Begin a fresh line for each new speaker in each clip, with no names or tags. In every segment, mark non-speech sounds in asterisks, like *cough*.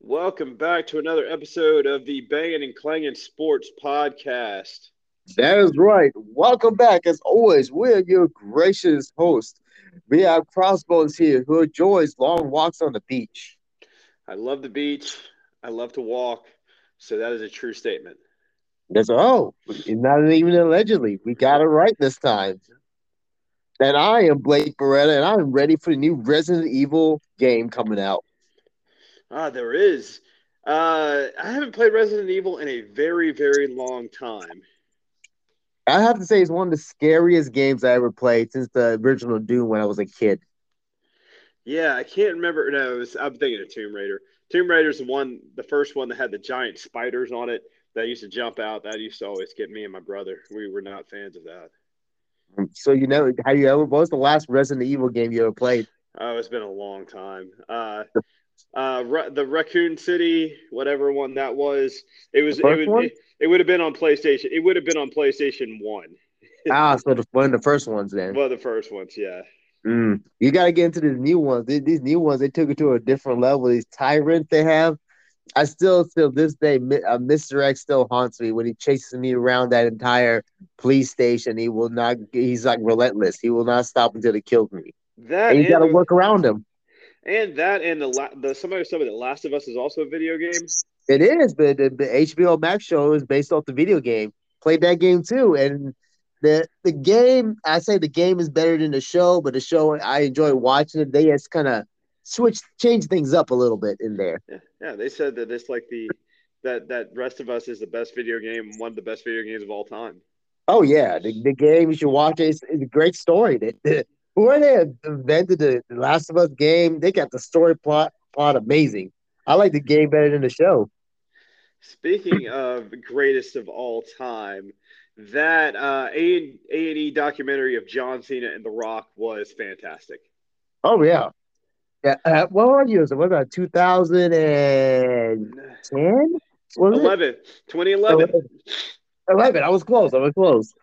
Welcome back to another episode of the Banging and Clanging Sports Podcast.
That is right. Welcome back. As always, we're your gracious host. We have Crossbones here who enjoys long walks on the beach.
I love the beach. I love to walk. So that is a true statement.
That's oh, not even allegedly. We got it right this time. And I am Blake Beretta, and I'm ready for the new Resident Evil game coming out.
Ah, there is. Uh, I haven't played Resident Evil in a very, very long time.
I have to say, it's one of the scariest games I ever played since the original Doom when I was a kid.
Yeah, I can't remember. No, was, I'm thinking of Tomb Raider. Tomb Raider's the one, the first one that had the giant spiders on it that used to jump out. That used to always get me and my brother. We were not fans of that.
So you know, how you ever? What was the last Resident Evil game you ever played?
Oh, it's been a long time. Uh, uh, the Raccoon City, whatever one that was. It was. It would. It, it, would have been on PlayStation. It would have been on PlayStation One. *laughs*
ah, so the, one of the first ones then.
Well, the first ones, yeah.
Mm. You got to get into these new ones. These, these, new ones, they took it to a different level. These tyrants they have. I still, still this day, uh, Mr. X still haunts me when he chases me around that entire police station. He will not. He's like relentless. He will not stop until he kills me. That and you got to work around him.
And that and the the somebody said that Last of Us is also a video game.
It is, but the, the HBO Max show is based off the video game. Played that game too, and the the game. I say the game is better than the show, but the show I enjoy watching it. They just kind of switch, change things up a little bit in there.
Yeah, yeah. They said that it's like the that that Rest of Us is the best video game, one of the best video games of all time.
Oh yeah, the, the game you should watch it. It's, it's a great story. The, *laughs* the, who they invented the, Last of Us game, they got the story plot plot amazing. I like the game better than the show.
Speaking of greatest of all time, that uh, A and E documentary of John Cena and The Rock was fantastic.
Oh yeah, yeah. Uh, what are you? What about 2010?
11, 2011.
11. I was close. I was close.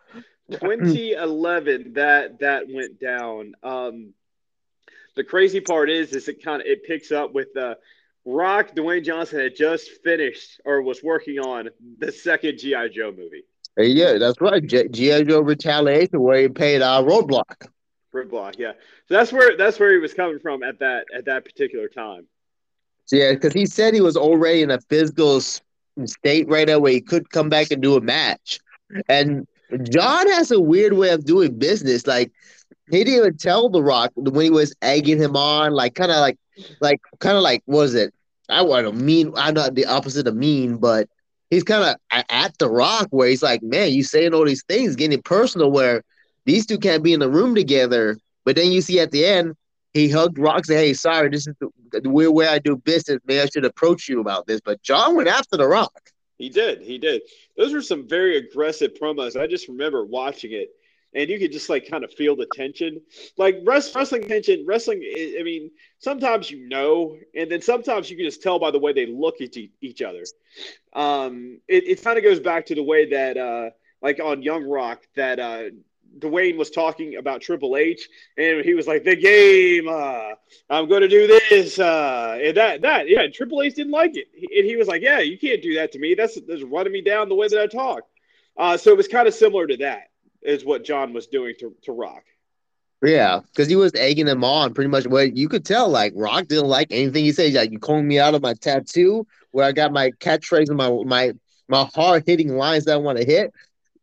2011 that that went down. Um, the crazy part is, is it kind of it picks up with the uh, Rock. Dwayne Johnson had just finished or was working on the second GI Joe movie.
Yeah, that's right. GI Joe Retaliation, where he paid our uh, roadblock.
Roadblock, yeah. So that's where that's where he was coming from at that at that particular time.
Yeah, because he said he was already in a physical state right now where he could come back and do a match, and John has a weird way of doing business. Like he didn't even tell The Rock when he was egging him on, like kind of like, like kind of like, was it? I want to mean. I'm not the opposite of mean, but he's kind of at The Rock where he's like, man, you saying all these things, getting personal. Where these two can't be in the room together, but then you see at the end. He hugged Rock, said, "Hey, sorry, this is the, the weird way I do business. Maybe I should approach you about this." But John went after the Rock.
He did. He did. Those were some very aggressive promos. I just remember watching it, and you could just like kind of feel the tension. Like wrestling tension, wrestling. I mean, sometimes you know, and then sometimes you can just tell by the way they look at each other. Um, it, it kind of goes back to the way that, uh, like on Young Rock, that uh, Dwayne was talking about Triple H, and he was like, "The game, uh, I'm going to do this." Uh, and that, that, yeah, Triple H didn't like it, and he was like, "Yeah, you can't do that to me. That's that's running me down the way that I talk." Uh, so it was kind of similar to that, is what John was doing to to Rock.
Yeah, because he was egging him on pretty much. What you could tell, like Rock didn't like anything he said. Like you calling me out of my tattoo, where I got my catchphrase and my my my hard hitting lines that I want to hit.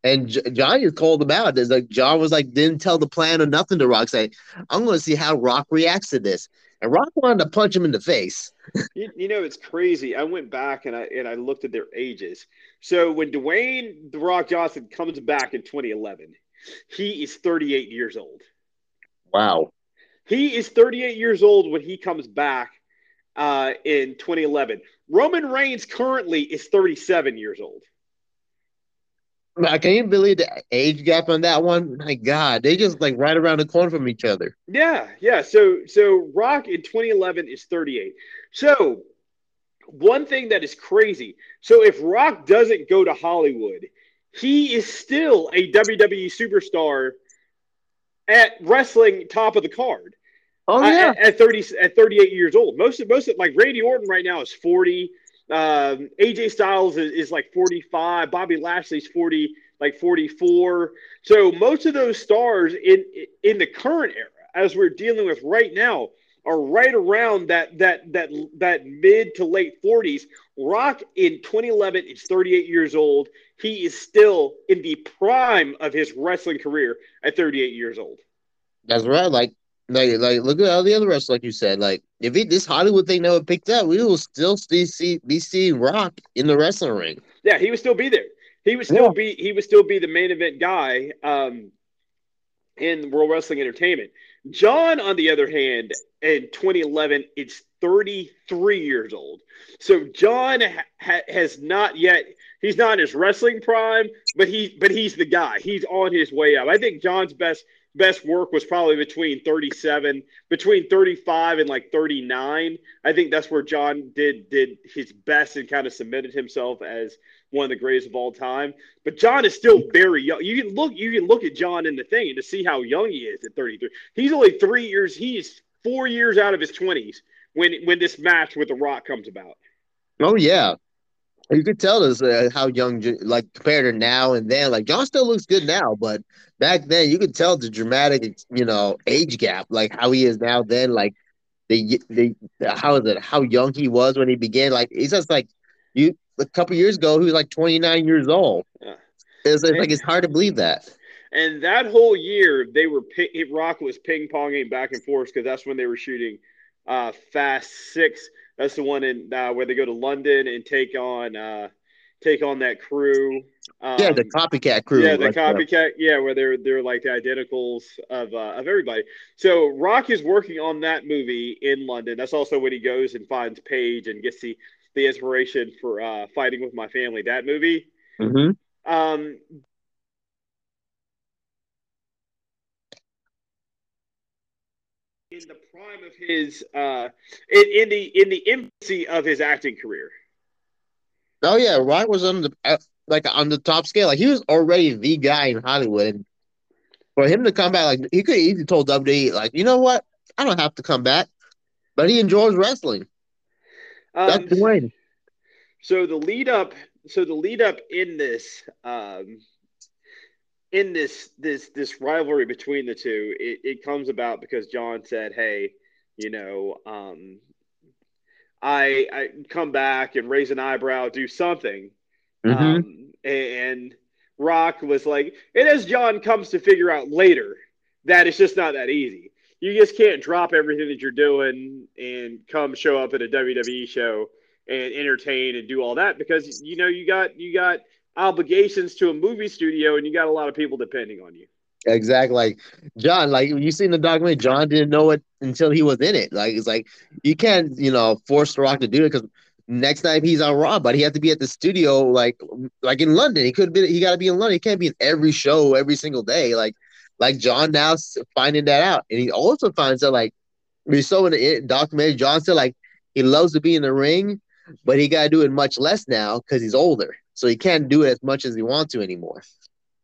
And J- John just called him out. It's like John was like, didn't tell the plan or nothing to Rock. Say, I'm going to see how Rock reacts to this. And Rock wanted to punch him in the face. *laughs*
you, you, know, it's crazy. I went back and I and I looked at their ages. So when Dwayne the Rock Johnson comes back in 2011, he is 38 years old.
Wow.
He is 38 years old when he comes back uh, in 2011. Roman Reigns currently is 37 years old.
I can't believe the age gap on that one. My God, they just like right around the corner from each other.
Yeah, yeah. So, so Rock in 2011 is 38. So, one thing that is crazy. So, if Rock doesn't go to Hollywood, he is still a WWE superstar at wrestling top of the card.
Oh yeah,
at, at, thirty at thirty eight years old. Most of most of like Randy Orton right now is forty. Um, AJ Styles is, is like forty five. Bobby Lashley's forty like forty four. So most of those stars in in the current era, as we're dealing with right now, are right around that that that that mid to late 40s. Rock in 2011 is 38 years old. He is still in the prime of his wrestling career at 38 years old.
That's right. Like like like look at all the other wrestlers, like you said. Like if it, this Hollywood thing never picked up, we will still see, see be seeing Rock in the wrestling ring.
Yeah, he would still be there. He would still yeah. be he would still be the main event guy um, in World Wrestling Entertainment. John, on the other hand, in 2011, it's 33 years old. So John ha- has not yet. He's not in his wrestling prime, but he but he's the guy. He's on his way up. I think John's best best work was probably between 37 between 35 and like 39 i think that's where john did did his best and kind of submitted himself as one of the greatest of all time. But john is still very young. You can look you can look at john in the thing and to see how young he is at 33 he's only three years he's four years out of his 20s when when this match with the rock comes about.
Oh yeah you could tell us uh, how young, like compared to now and then. Like John still looks good now, but back then you could tell the dramatic, you know, age gap, like how he is now. Then, like the the how is it? How young he was when he began. Like he's just like you a couple years ago. He was like twenty nine years old. Yeah. It's, it's like it's hard to believe that.
And that whole year, they were Rock was ping ponging back and forth because that's when they were shooting uh, Fast Six that's the one in uh, where they go to London and take on uh, take on that crew.
Um, yeah, the copycat crew.
Yeah, the like uh, copycat. Yeah, where they're they're like the identicals of uh, of everybody. So Rock is working on that movie in London. That's also when he goes and finds Paige and gets the the inspiration for uh, fighting with my family. That movie.
Mm-hmm.
Um, in the prime of his uh in, in the in the infancy of his acting career.
Oh yeah, Rock was on the uh, like on the top scale. Like he was already the guy in Hollywood. And for him to come back, like he could easily told WWE, like, you know what? I don't have to come back. But he enjoys wrestling. Um, That's Dwayne.
So the lead up so the lead up in this um in this this this rivalry between the two, it, it comes about because John said, "Hey, you know, um, I I come back and raise an eyebrow, do something," mm-hmm. um, and Rock was like, and as John comes to figure out later, that it's just not that easy. You just can't drop everything that you're doing and come show up at a WWE show and entertain and do all that because you know you got you got obligations to a movie studio and you got a lot of people depending on you.
Exactly. Like John, like you seen the documentary, John didn't know it until he was in it. Like it's like you can't, you know, force The Rock to do it because next time he's on Raw, but he had to be at the studio, like like in London. He could be he got to be in London. He can't be in every show every single day. Like like John now finding that out, and he also finds out like we saw in the documentary, John said like he loves to be in the ring, but he got to do it much less now because he's older. So he can't do it as much as he wants to anymore.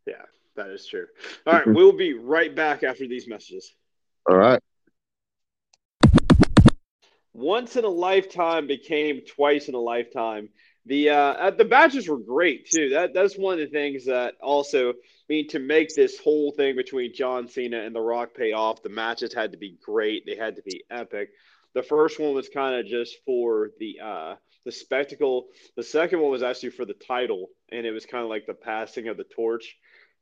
Yeah, that is true. All right, we'll be right back after these messages.
All right.
Once in a lifetime became twice in a lifetime. The uh, the matches were great too. That that's one of the things that also I mean to make this whole thing between John Cena and The Rock pay off. The matches had to be great. They had to be epic. The first one was kind of just for the uh, the spectacle. The second one was actually for the title, and it was kind of like the passing of the torch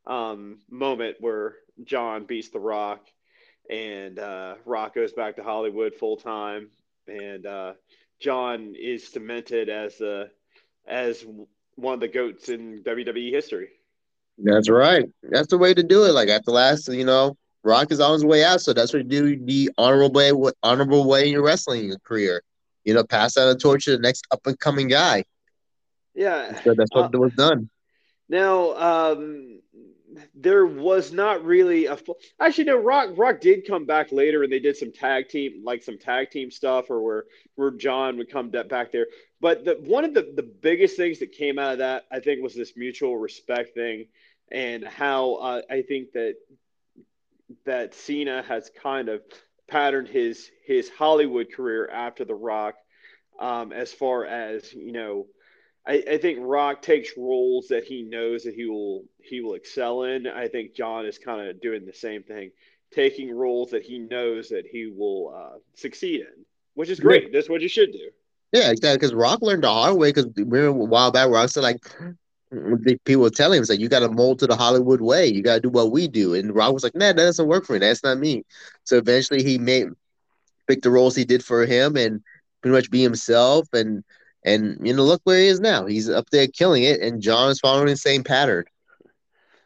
um, moment where John beats The Rock, and uh, Rock goes back to Hollywood full time, and uh, John is cemented as the as one of the goats in WWE history.
That's right. That's the way to do it. Like at the last, you know, Rock is on his way out, so that's what you do the honorable way, honorable way in your wrestling career you know, pass out the torch to the next up and coming guy.
Yeah,
so that's what uh, was done.
Now, um, there was not really a full, actually no Rock Rock did come back later and they did some tag team like some tag team stuff or where where John would come back there. But the one of the the biggest things that came out of that I think was this mutual respect thing and how uh, I think that that Cena has kind of patterned his his Hollywood career after The Rock. Um, as far as you know, I, I, think Rock takes roles that he knows that he will he will excel in. I think John is kind of doing the same thing, taking roles that he knows that he will uh, succeed in, which is great. Yeah. That's what you should do.
Yeah, exactly. Because Rock learned the hard way. Because remember a while back, Rock said like people were telling him like you got to mold to the Hollywood way. You got to do what we do. And Rock was like, nah, that doesn't work for me. That's not me. So eventually he made picked the roles he did for him and pretty much be himself and and you know look where he is now. He's up there killing it, and John is following the same pattern.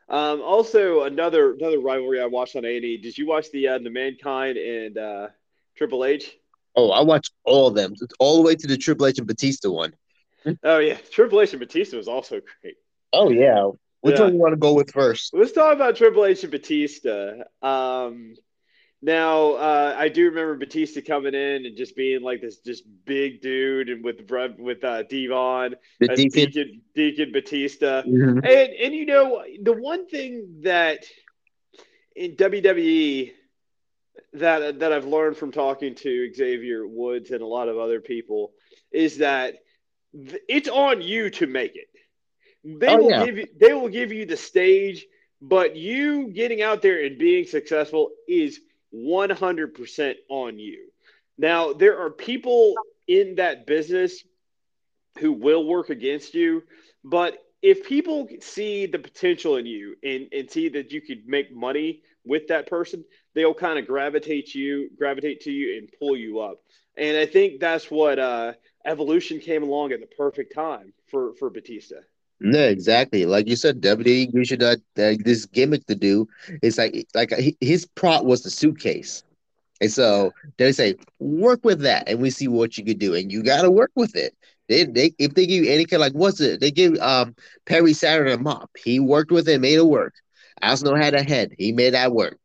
Um, also, another another rivalry I watched on A&E. Did you watch the uh, the Mankind and uh, Triple H?
Oh, I watched all of them, all the way to the Triple H and Batista one. *laughs*
Oh yeah, Triple H and Batista was also great.
Oh yeah, which yeah. one you want to go with first?
Let's talk about Triple H and Batista. Um, now, uh, I do remember Batista coming in and just being like this just big dude and with with uh, D-Von,
the Deacon.
Deacon, Deacon Batista, mm-hmm. and and you know the one thing that in WWE that that I've learned from talking to Xavier Woods and a lot of other people is that it's on you to make it. They oh, will yeah. give you they will give you the stage, but you getting out there and being successful is 100% on you. Now, there are people in that business who will work against you, but if people see the potential in you and, and see that you could make money with that person, they'll kind of gravitate you, gravitate to you and pull you up. And I think that's what uh, evolution came along at the perfect time for, for Batista.
No, exactly. Like you said, WWE you should uh, this gimmick to do It's like like his prop was the suitcase, and so they say work with that, and we see what you could do, and you got to work with it. They, they if they give you any kind like what's it? They give um Perry Saturn a mop. He worked with it, made it work. Al Snow had a head. He made that work.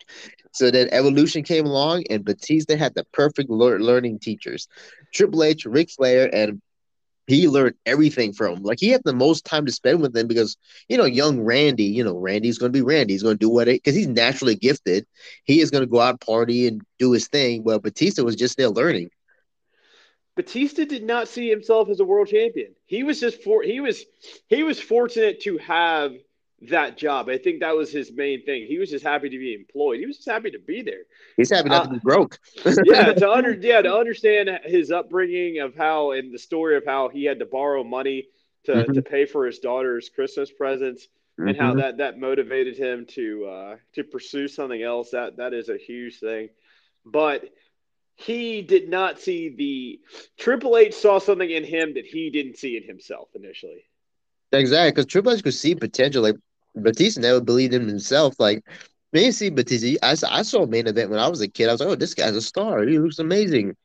So then Evolution came along, and Batista had the perfect learning teachers: Triple H, Ric Flair, and he learned everything from. Like he had the most time to spend with him because you know, young Randy, you know, Randy's going to be Randy. He's going to do what it because he's naturally gifted. He is going to go out party and do his thing. Well, Batista was just there learning.
Batista did not see himself as a world champion. He was just for he was he was fortunate to have that job. I think that was his main thing. He was just happy to be employed. He was just happy to be there.
He's happy not uh, to be broke. *laughs*
yeah, to under *laughs* yeah to understand his upbringing of how and the story of how he had to borrow money to mm-hmm. to pay for his daughter's Christmas presents mm-hmm. and how mm-hmm. that that motivated him to uh, to pursue something else. That that is a huge thing, but. He did not see the Triple H saw something in him that he didn't see in himself initially.
Exactly, because Triple H could see potential. Like Batista never believed in himself. Like me see Batista, I, I saw a main event when I was a kid. I was like, oh, this guy's a star. He looks amazing.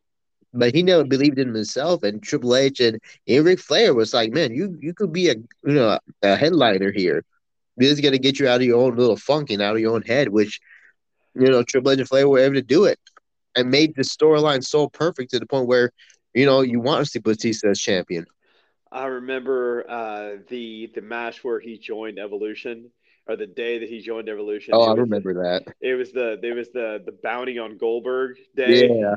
But he never believed in himself. And Triple H and, and Ric Flair was like, man, you you could be a you know a headliner here. This is gonna get you out of your own little funk and out of your own head, which you know Triple H and Flair were able to do it and made the storyline so perfect to the point where you know you want to see Batista as champion.
I remember uh, the the match where he joined Evolution, or the day that he joined Evolution.
Oh, I remember the, that.
It was the it was the the bounty on Goldberg day.
Yeah.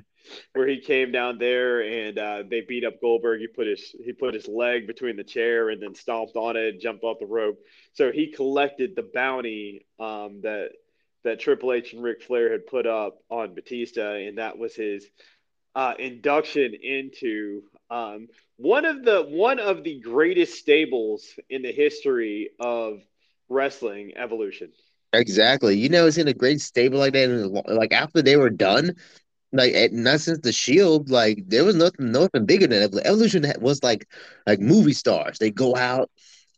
Where he came down there and uh, they beat up Goldberg. He put his he put his leg between the chair and then stomped on it, jumped off the rope. So he collected the bounty um, that that Triple H and Ric Flair had put up on Batista, and that was his uh, induction into um, one of the one of the greatest stables in the history of wrestling evolution.
Exactly. You know, it's in a great stable like that. And like after they were done, like not since the Shield, like there was nothing, nothing bigger than Evolution. Evolution was like, like movie stars. They go out,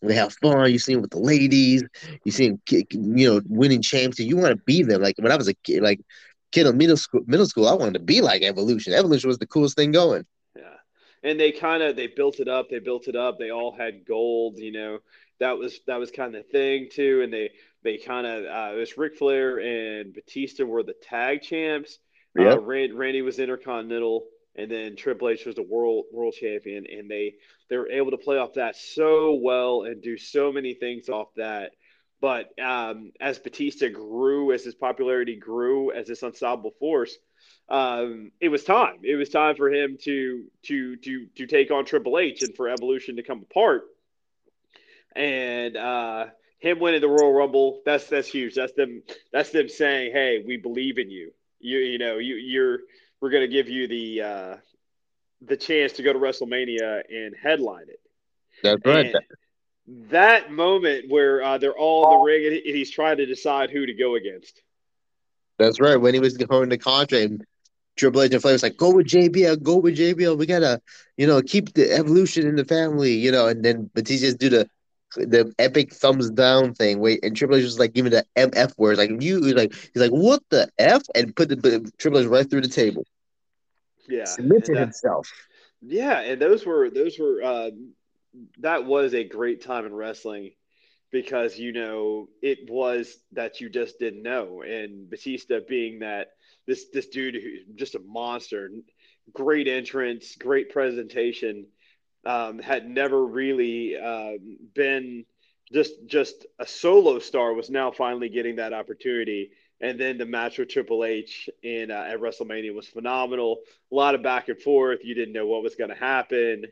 they have fun. You see them with the ladies. You see them, you know, winning champs. You want to be them. Like when I was a kid, like kid in middle school, middle school, I wanted to be like Evolution. Evolution was the coolest thing going
and they kind of they built it up they built it up they all had gold you know. That was that was kind of the thing too and they they kind of uh, it was Ric Flair and Batista were the tag champs. Yeah. Uh, Rand, Randy was intercontinental and then Triple H was the world world champion and they they were able to play off that so well and do so many things off that. But um, as Batista grew as his popularity grew as this unstoppable force um, it was time. It was time for him to to to to take on Triple H and for Evolution to come apart. And uh, him winning the Royal Rumble, that's that's huge. That's them. That's them saying, "Hey, we believe in you. You you know you you're we're going to give you the uh, the chance to go to WrestleMania and headline it."
That's right.
And that moment where uh, they're all in the ring and he's trying to decide who to go against.
That's right. When he was going to contract, Triple H and Flair was like, "Go with JBL, go with JBL. We gotta, you know, keep the evolution in the family, you know." And then Batista just do the the epic thumbs down thing. Wait, and Triple H was like giving the MF words, like you, like he's like, "What the f?" and put the Triple H right through the table.
Yeah,
submit to himself.
Yeah, and those were those were uh, that was a great time in wrestling because you know it was that you just didn't know, and Batista being that this this dude who's just a monster, great entrance, great presentation, um, had never really uh, been just just a solo star was now finally getting that opportunity. And then the match with Triple H in uh, at WrestleMania was phenomenal. A lot of back and forth. You didn't know what was going to happen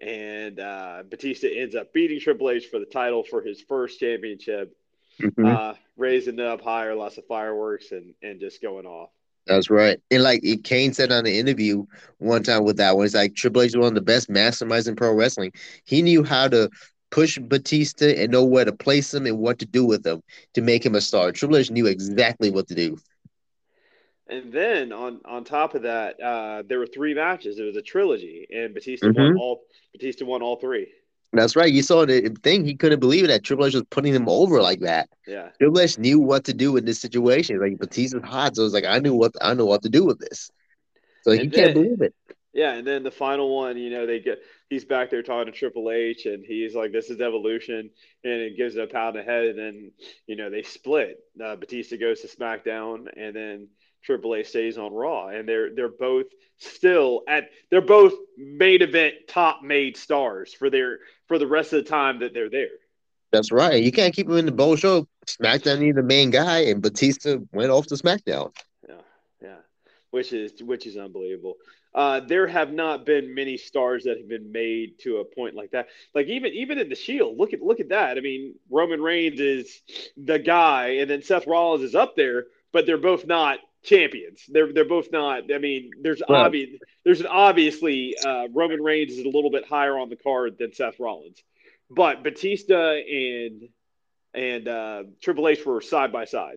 and uh, Batista ends up beating Triple H for the title for his first championship, mm-hmm. uh, raising it up higher, lots of fireworks, and and just going off.
That's right. And like Kane said on the interview one time with that one, it's like Triple H was one of the best masterminds in pro wrestling. He knew how to push Batista and know where to place him and what to do with him to make him a star. Triple H knew exactly what to do.
And then on on top of that, uh, there were three matches. It was a trilogy, and Batista mm-hmm. won all. Batista won all three.
That's right. You saw the thing. He couldn't believe it that Triple H was putting him over like that.
Yeah.
Triple H knew what to do in this situation. Like Batista's hot, so it was like I knew what I know what to do with this. So he can't believe it.
Yeah, and then the final one, you know, they get he's back there talking to Triple H, and he's like, "This is evolution," and it gives him a pound ahead, and then you know they split. Uh, Batista goes to SmackDown, and then Triple H stays on Raw, and they're they're both still at they're both main event top made stars for their for the rest of the time that they're there.
That's right. You can't keep them in the bowl show. SmackDown need the main guy, and Batista went off to SmackDown.
Yeah, yeah, which is which is unbelievable. Uh, there have not been many stars that have been made to a point like that. Like even even in the Shield, look at look at that. I mean, Roman Reigns is the guy, and then Seth Rollins is up there, but they're both not champions. They're they're both not. I mean, there's right. obvious there's an obviously uh, Roman Reigns is a little bit higher on the card than Seth Rollins, but Batista and and uh, Triple H were side by side.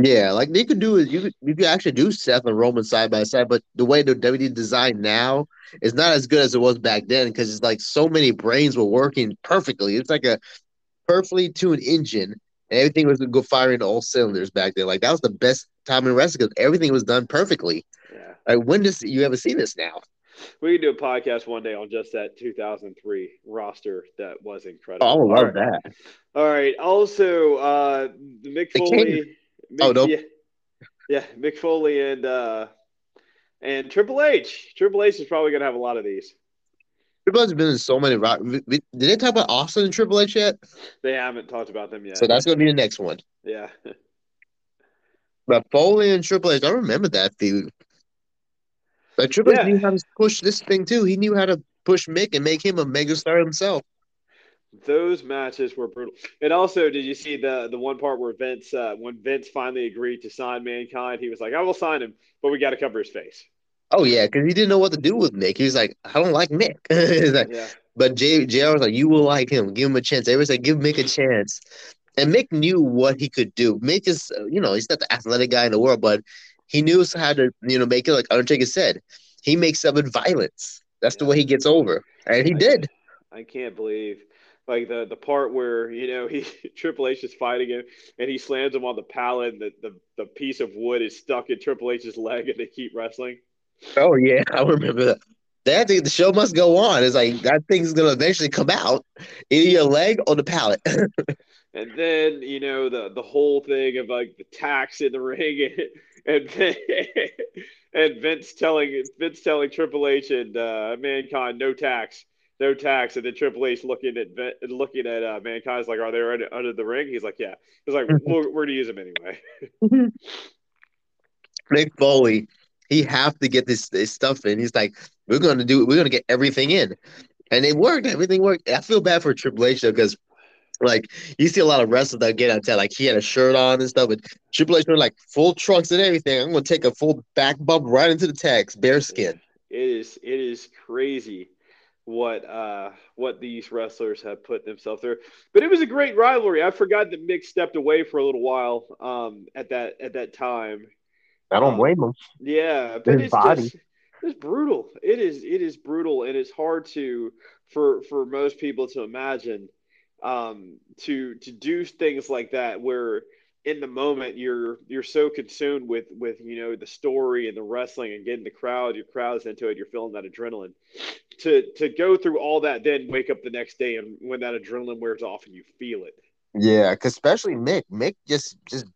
Yeah, like they could do is you could you could actually do Seth and Roman side by side, but the way the WWE design now is not as good as it was back then because it's like so many brains were working perfectly. It's like a perfectly tuned engine everything was go firing all cylinders back then. Like that was the best time in wrestling because everything was done perfectly.
Yeah.
Like when does you ever see this now?
We can do a podcast one day on just that 2003 roster. That was incredible.
Oh, I love that.
All right. Also, uh, Mick Foley. Mick,
oh no.
Yeah, yeah, Mick Foley and uh, and Triple H. Triple H is probably going to have a lot of these.
Triple H has been in so many rock. Did they talk about Austin and Triple H yet?
They haven't talked about them yet.
So that's going to be the next one.
Yeah. *laughs*
but Foley and Triple H, I remember that feud. But Triple H knew how to push this thing too. He knew how to push Mick and make him a megastar himself.
Those matches were brutal. And also, did you see the the one part where Vince, uh, when Vince finally agreed to sign Mankind, he was like, "I will sign him, but we got to cover his face."
Oh yeah, because he didn't know what to do with Mick. He was like, I don't like Mick. *laughs* like, yeah. But J JR was like, you will like him. Give him a chance. Everybody said, give Mick a chance. And Mick knew what he could do. Mick is, you know, he's not the athletic guy in the world, but he knew how to, you know, make it like Undertaker said. He makes up with violence. That's yeah. the way he gets over, and he
I,
did.
I can't believe like the the part where you know he *laughs* Triple H is fighting him and he slams him on the pallet and the, the, the piece of wood is stuck in Triple H's leg and they keep wrestling.
Oh yeah, *laughs* I remember that. That thing, the show must go on. It's like that thing's gonna eventually come out, either your leg or the pallet. *laughs*
and then you know the the whole thing of like the tacks in the ring, *laughs* and and, and Vince telling Vince telling Triple H and uh, Mankind no tacks, no tacks, and then Triple H looking at looking at uh, Mankind's like, are they under, under the ring? He's like, yeah. He's like, we're, we're gonna use them anyway.
Mick Foley he have to get this, this stuff in. He's like, we're gonna do, we're gonna get everything in, and it worked. Everything worked. I feel bad for Triple H because like you see a lot of wrestlers that get out there, like he had a shirt on and stuff, but Triple H were like full trunks and everything. I'm gonna take a full back bump right into the text, bare skin.
It is it is crazy what uh what these wrestlers have put themselves through. But it was a great rivalry. I forgot that Mick stepped away for a little while um at that at that time.
I don't um, blame him.
Yeah, but His it's body. just it's brutal. It is it is brutal and it's hard to for for most people to imagine um, to to do things like that where in the moment you're you're so consumed with with you know the story and the wrestling and getting the crowd your crowd's into it you're feeling that adrenaline to to go through all that then wake up the next day and when that adrenaline wears off and you feel it
yeah cause especially mick mick just just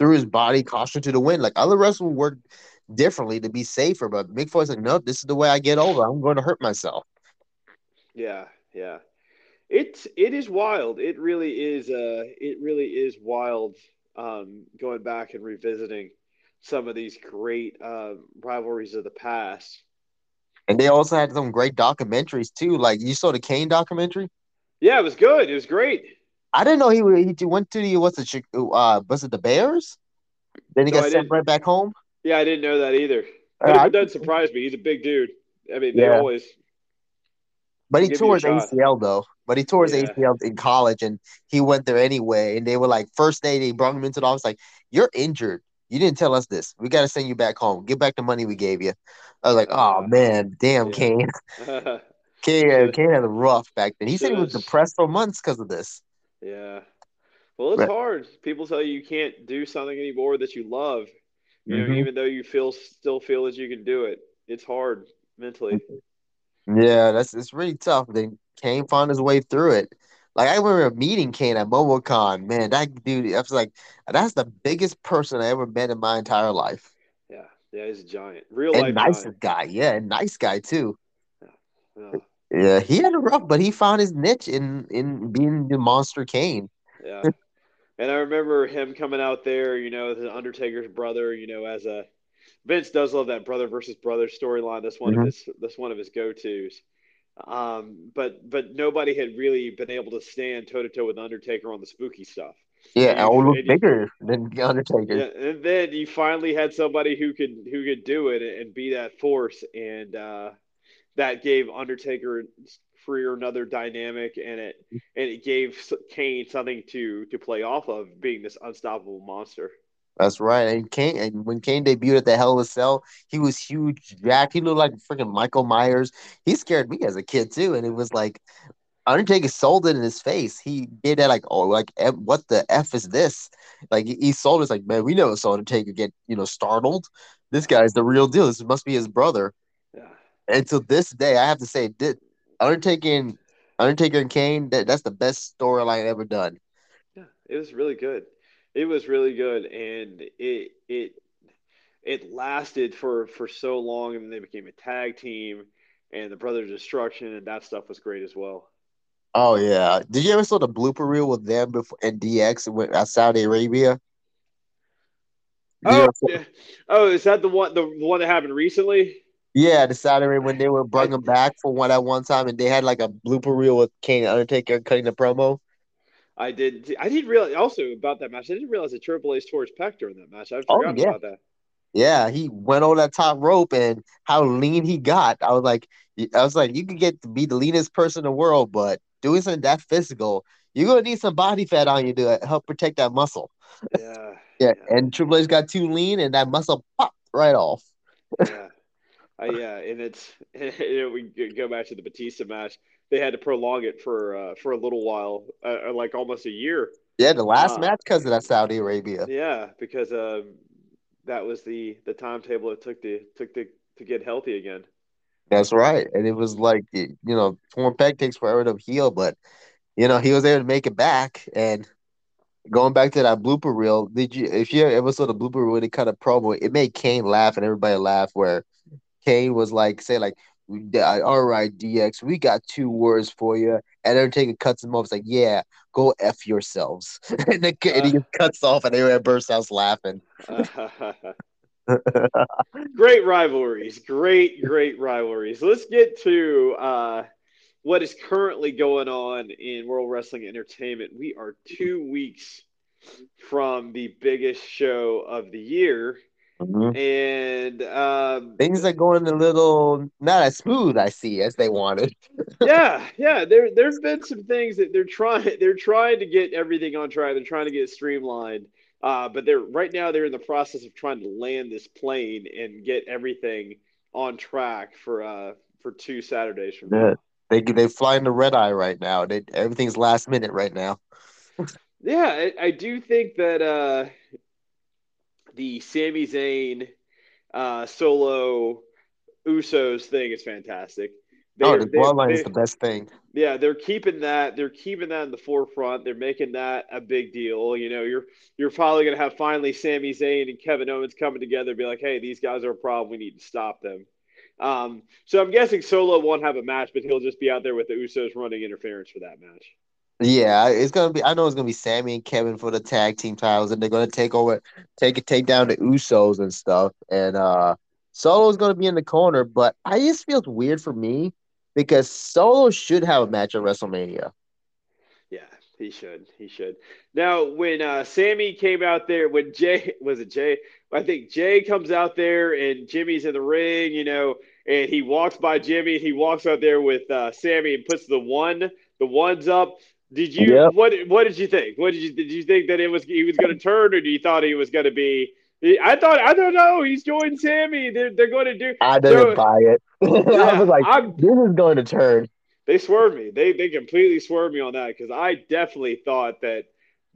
threw his body caution to the wind like other wrestlers work differently to be safer but mick Foley's like no this is the way i get over i'm going to hurt myself
yeah yeah it's it is wild. It really is. Uh, it really is wild. Um, going back and revisiting some of these great uh, rivalries of the past.
And they also had some great documentaries too. Like you saw the Kane documentary.
Yeah, it was good. It was great.
I didn't know he he went to the what's it uh was it the Bears? Then he no, got sent right back home.
Yeah, I didn't know that either. But uh, it doesn't surprise me. He's a big dude. I mean, they yeah. always.
But he tore his ACL though. But he tore his yeah. ACL in college and he went there anyway. And they were like, first day they brought him into the office, like, you're injured. You didn't tell us this. We got to send you back home. Get back the money we gave you. I was like, oh man, damn, yeah. Kane. *laughs* Kane, uh, Kane had a rough back then. He said he was depressed for months because of this.
Yeah. Well, it's hard. People tell you you can't do something anymore that you love. You mm-hmm. know, even though you feel still feel as you can do it. It's hard mentally.
Yeah, that's it's really tough. Then Kane found his way through it. Like I remember meeting Kane at MomoCon. Man, that dude, I was like, that's the biggest person I ever met in my entire life.
Yeah, yeah, he's a giant, real
and nice guy. Yeah, and nice guy too. Yeah. yeah. Yeah, he had a rough, but he found his niche in in being the monster Kane.
Yeah, and I remember him coming out there, you know, the Undertaker's brother, you know, as a Vince does love that brother versus brother storyline. That's one mm-hmm. of his. That's one of his go tos. Um, but but nobody had really been able to stand toe to toe with Undertaker on the spooky stuff.
Yeah, I look bigger than Undertaker.
Yeah, and then you finally had somebody who could who could do it and be that force, and uh, that gave Undertaker for another dynamic, and it and it gave Kane something to to play off of, being this unstoppable monster.
That's right. And Kane, and when Kane debuted at the Hell in a Cell, he was huge, Jack. He looked like freaking Michael Myers. He scared me as a kid too, and it was like Undertaker sold it in his face. He did that like, oh, like what the f is this? Like he sold it like, man, we never saw Undertaker get you know startled. This guy's the real deal. This must be his brother. To this day, I have to say, did Undertaker and Undertaker and Kane, that, that's the best storyline ever done.
Yeah, it was really good it was really good, and it it it lasted for for so long, and then they became a tag team, and the Brothers Destruction, and that stuff was great as well.
Oh yeah, did you ever saw the blooper reel with them before and DX went at uh, Saudi Arabia?
oh, yeah. oh, is that the one the one that happened recently?
Yeah, the Saturday when they were bringing them back for one at one time, and they had like a blooper reel with Kane Undertaker cutting the promo.
I did. I didn't realize also about that match. I didn't realize that Triple H tore his pec during that match. I forgot oh, yeah. about that.
Yeah, he went on that top rope and how lean he got. I was like, I was like, you could get to be the leanest person in the world, but doing something that physical, you're gonna need some body fat on you to help protect that muscle.
Yeah. *laughs*
yeah. yeah. And Triple H got too lean, and that muscle popped right off.
yeah. Uh, yeah, and it's *laughs* you know, we go back to the Batista match they had to prolong it for uh, for a little while, uh, uh like almost a year.
Yeah, the last uh, match because of that Saudi Arabia.
Yeah, because uh, that was the the timetable it took to took to to get healthy again.
That's right, and it was like you know, torn pec takes forever to heal, but you know he was able to make it back. And going back to that blooper reel, did you if you ever saw the blooper reel, they cut a promo, it made Kane laugh and everybody laugh where Kane was like, say like all right, DX, we got two words for you. And Undertaker cuts him off. It's like, yeah, go F yourselves. *laughs* and, then, uh, and he cuts off and everyone bursts out laughing. *laughs*
great rivalries, great, great rivalries. Let's get to uh, what is currently going on in World Wrestling Entertainment. We are two weeks from the biggest show of the year. Mm-hmm. And um,
things are going a little not as smooth, I see, as they wanted. *laughs*
yeah, yeah. There, there's been some things that they're trying. They're trying to get everything on track. They're trying to get streamlined. Uh, but they're right now. They're in the process of trying to land this plane and get everything on track for uh for two Saturdays from now.
They they fly in the red eye right now. They everything's last minute right now. *laughs*
yeah, I, I, do think that uh, the Sami Zayn uh, solo Usos thing is fantastic.
They're, oh, the bloodline is the best thing.
Yeah, they're keeping that. They're keeping that in the forefront. They're making that a big deal. You know, you're you're probably going to have finally Sami Zayn and Kevin Owens coming together, be like, "Hey, these guys are a problem. We need to stop them." Um, so I'm guessing Solo won't have a match, but he'll just be out there with the Usos running interference for that match.
Yeah, it's gonna be. I know it's gonna be Sami and Kevin for the tag team titles, and they're gonna take over, take take down the Usos and stuff. And uh Solo's gonna be in the corner, but I just feels weird for me because Solo should have a match at WrestleMania.
Yeah, he should. He should. Now, when uh, Sami came out there, when Jay *laughs* was it Jay? I think Jay comes out there and Jimmy's in the ring, you know, and he walks by Jimmy. He walks out there with uh, Sami and puts the one, the ones up. Did you yep. what? What did you think? What did you did you think that it was he was going to turn, or do you thought he was going to be? I thought I don't know. He's joined Sami. They're they're going to do.
I didn't buy it. *laughs* Yeah, I was like, I'm, this is going to turn.
They swerved me. They they completely swerved me on that because I definitely thought that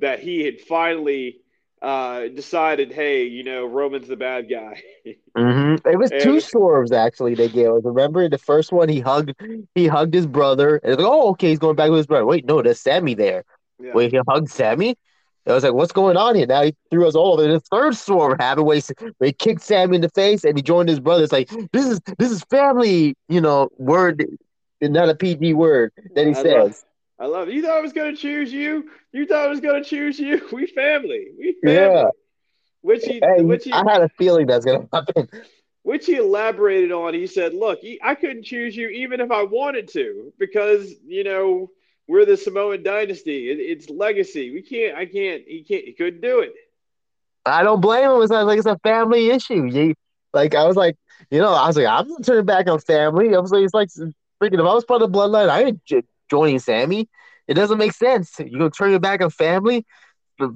that he had finally uh, decided, hey, you know, Roman's the bad guy. *laughs*
mm-hmm. It was and, two swerves actually. They gave us. Remember the first one? He hugged, he hugged his brother, and it's like, oh, okay, he's going back with his brother. Wait, no, there's Sami there. Yeah. Wait, he hugged Sami. I was like, what's going on here? Now he threw us all. And the third storm happened where he, where he kicked Sami in the face and he joined his brother. It's like, this is this is family, you know, word, not a PG word that he I says.
I love it. You thought I was going to choose you? You thought I was going to choose you? *laughs* We family. We family. Yeah. Which he,
hey,
which he,
I had a feeling that's going to happen.
Which he elaborated on. He said, look, I couldn't choose you even if I wanted to because, you know – we're the Samoan dynasty. It, it's legacy. We can't. I can't. He can't. He couldn't do it.
I don't blame him. It's not like it's a family issue. Like I was like, you know, I was like, I'm not turning back on family. I was like, it's like freaking. If I was part of the bloodline, I ain't joining Sami. It doesn't make sense. You're gonna turn your back on family?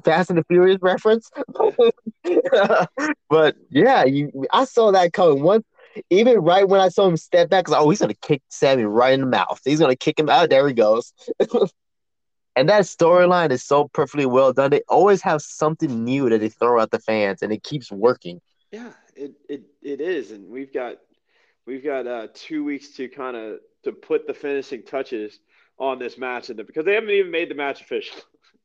Fast and the Furious reference. *laughs* but yeah, you, I saw that coming. Once even right when I saw him step back, because oh, he's gonna kick Sammy right in the mouth. He's gonna kick him out. There he goes. *laughs* and that storyline is so perfectly well done. They always have something new that they throw at the fans, and it keeps working.
Yeah, it it, it is, and we've got we've got uh, two weeks to kind of to put the finishing touches on this match, and because they haven't even made the match official.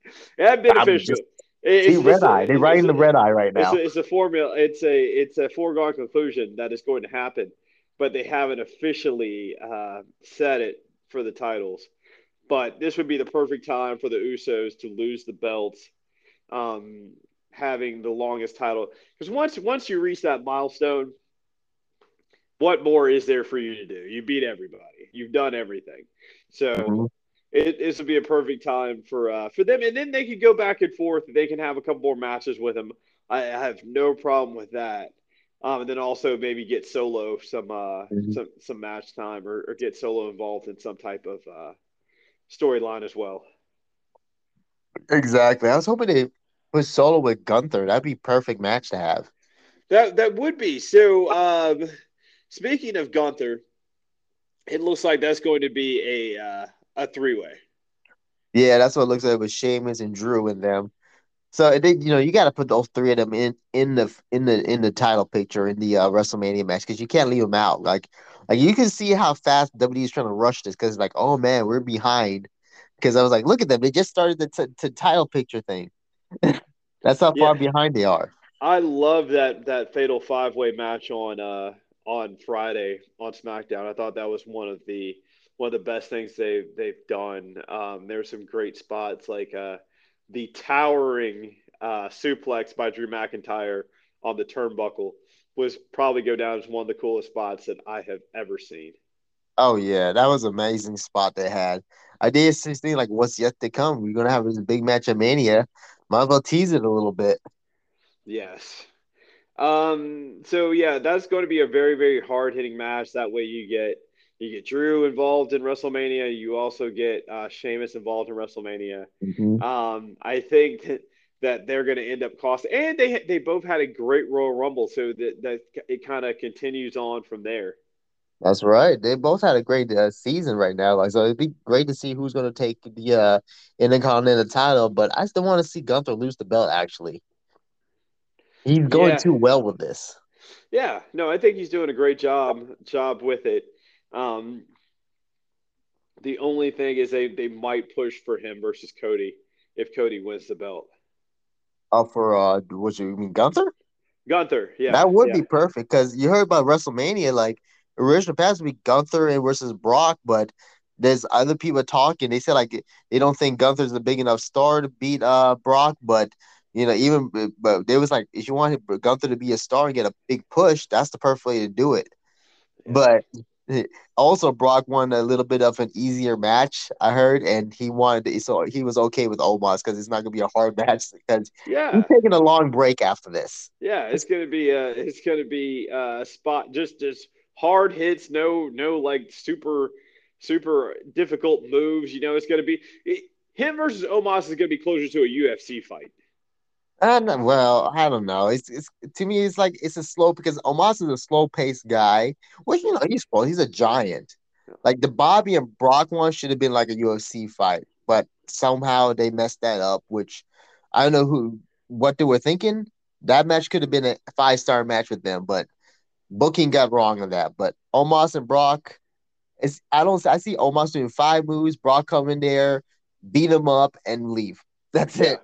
*laughs* it hasn't been official. Just,
it's, See, red eye. They're writing the red eye right now.
It's a, it's a formula. It's a it's a foregone conclusion that is going to happen, but they haven't officially uh, said it for the titles. But this would be the perfect time for the Usos to lose the belts, um, having the longest title. Because once once you reach that milestone, what more is there for you to do? You beat everybody. You've done everything. So. Mm-hmm it, this would be a perfect time for uh, for them, and then they could go back and forth. They can have a couple more matches with him. I, have no problem with that. Um, and then also maybe get Solo some uh, mm-hmm. some some match time, or, or, get Solo involved in some type of uh, storyline as well.
Exactly. I was hoping they put Solo with Gunther. That'd be perfect match to have.
That that would be. So um, speaking of Gunther, it looks like that's going to be a uh, a three way.
Yeah, that's what it looks like with Sheamus and Drew in them. So they, you know, you got to put those three of them in in the in the in the title picture in the uh, WrestleMania match because you can't leave them out. Like, like you can see how fast WWE is trying to rush this because like, oh man, we're behind. Because I was like, look at them, they just started the t- t- title picture thing. *laughs* That's how far behind they are.
I love that that fatal five way match on uh on Friday on SmackDown. I thought that was one of the one of the best things they've they've done. Um, there's some great spots like uh, the towering uh, suplex by Drew McIntyre on the turnbuckle. was probably go down as one of the coolest spots that I have ever seen.
Oh yeah, that was an amazing spot they had. I did see like what's yet to come. We're gonna have this big match at Mania. Might as well tease it a little bit.
Yes. Um. So yeah, that's going to be a very very hard hitting match. That way you get you get Drew involved in WrestleMania. You also get uh, Sheamus involved in WrestleMania. Mm-hmm. Um. I think that, that they're going to end up costing, and they they both had a great Royal Rumble, so that that it kind of continues on from there.
That's right. They both had a great uh, season right now. Like, so it'd be great to see who's going to take the uh, Intercontinental title. But I still want to see Gunther lose the belt. Actually, he's going yeah. too well with this.
Yeah, no, I think he's doing a great job job with it. Um, the only thing is they they might push for him versus Cody if Cody wins the belt.
Oh, for uh, what you mean, Gunther?
Gunther, yeah,
that would
yeah.
be perfect because you heard about WrestleMania, like original pass would be Gunther and versus Brock, but there's other people talking. They said like they don't think Gunther's a big enough star to beat uh Brock, but you know even but they was like if you want Gunther to be a star and get a big push, that's the perfect way to do it. Yeah. But also Brock won a little bit of an easier match, I heard, and he wanted to, so he was okay with Omos because it's not gonna be a hard *laughs* match because
yeah,
he's taking a long break after this.
Yeah, it's gonna be a it's gonna be a spot just just hard hits, no no like super super difficult moves. You know, it's going to be it, him versus Omos is going to be closer to a UFC fight.
And well, I don't know. It's it's to me, it's like it's a slow because Omos is a slow paced guy. Well, you know, he's he's a giant. Like the Bobby and Brock one should have been like a UFC fight, but somehow they messed that up. Which I don't know who what they were thinking. That match could have been a five star match with them, but booking got wrong on that. But Omos and Brock, it's I don't I see Omos doing five moves, Brock come in there, beat him up, and leave. *laughs* That's
yeah.
it.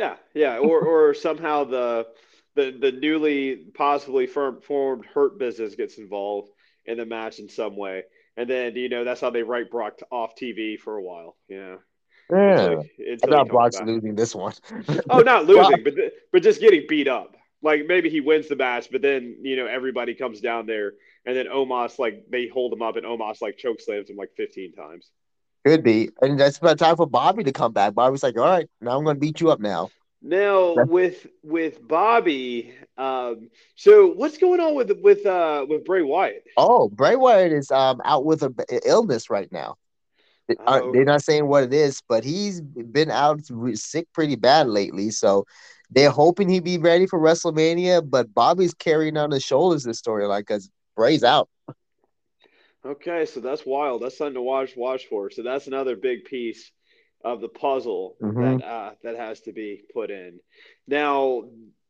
Yeah, yeah, or or *laughs* somehow the the the newly possibly firm, formed Hurt Business gets involved in the match in some way, and then you know that's how they write Brock off TV for a while. Yeah.
Yeah, I thought Brock's back. losing this one.
oh, not *laughs* losing, but but just getting beat up like maybe he wins the match, but then you know everybody comes down there, and then Omos like they hold him up, and Omos like choke slams him like fifteen times.
Could be, and that's about time for Bobby to come back. Bobby's like, "All right, now I'm going to beat you up now."
Now with with Bobby, um, so what's going on with with uh with Bray Wyatt?
Oh, Bray Wyatt is um out with a illness right now. Oh. They're not saying what it is, but he's been out sick pretty bad lately. So they're hoping he'd be ready for WrestleMania, but Bobby's carrying on his shoulders this storyline because Bray's out.
Okay, so that's wild. That's something to watch watch for. So that's another big piece of the puzzle mm-hmm. that uh, that has to be put in. Now,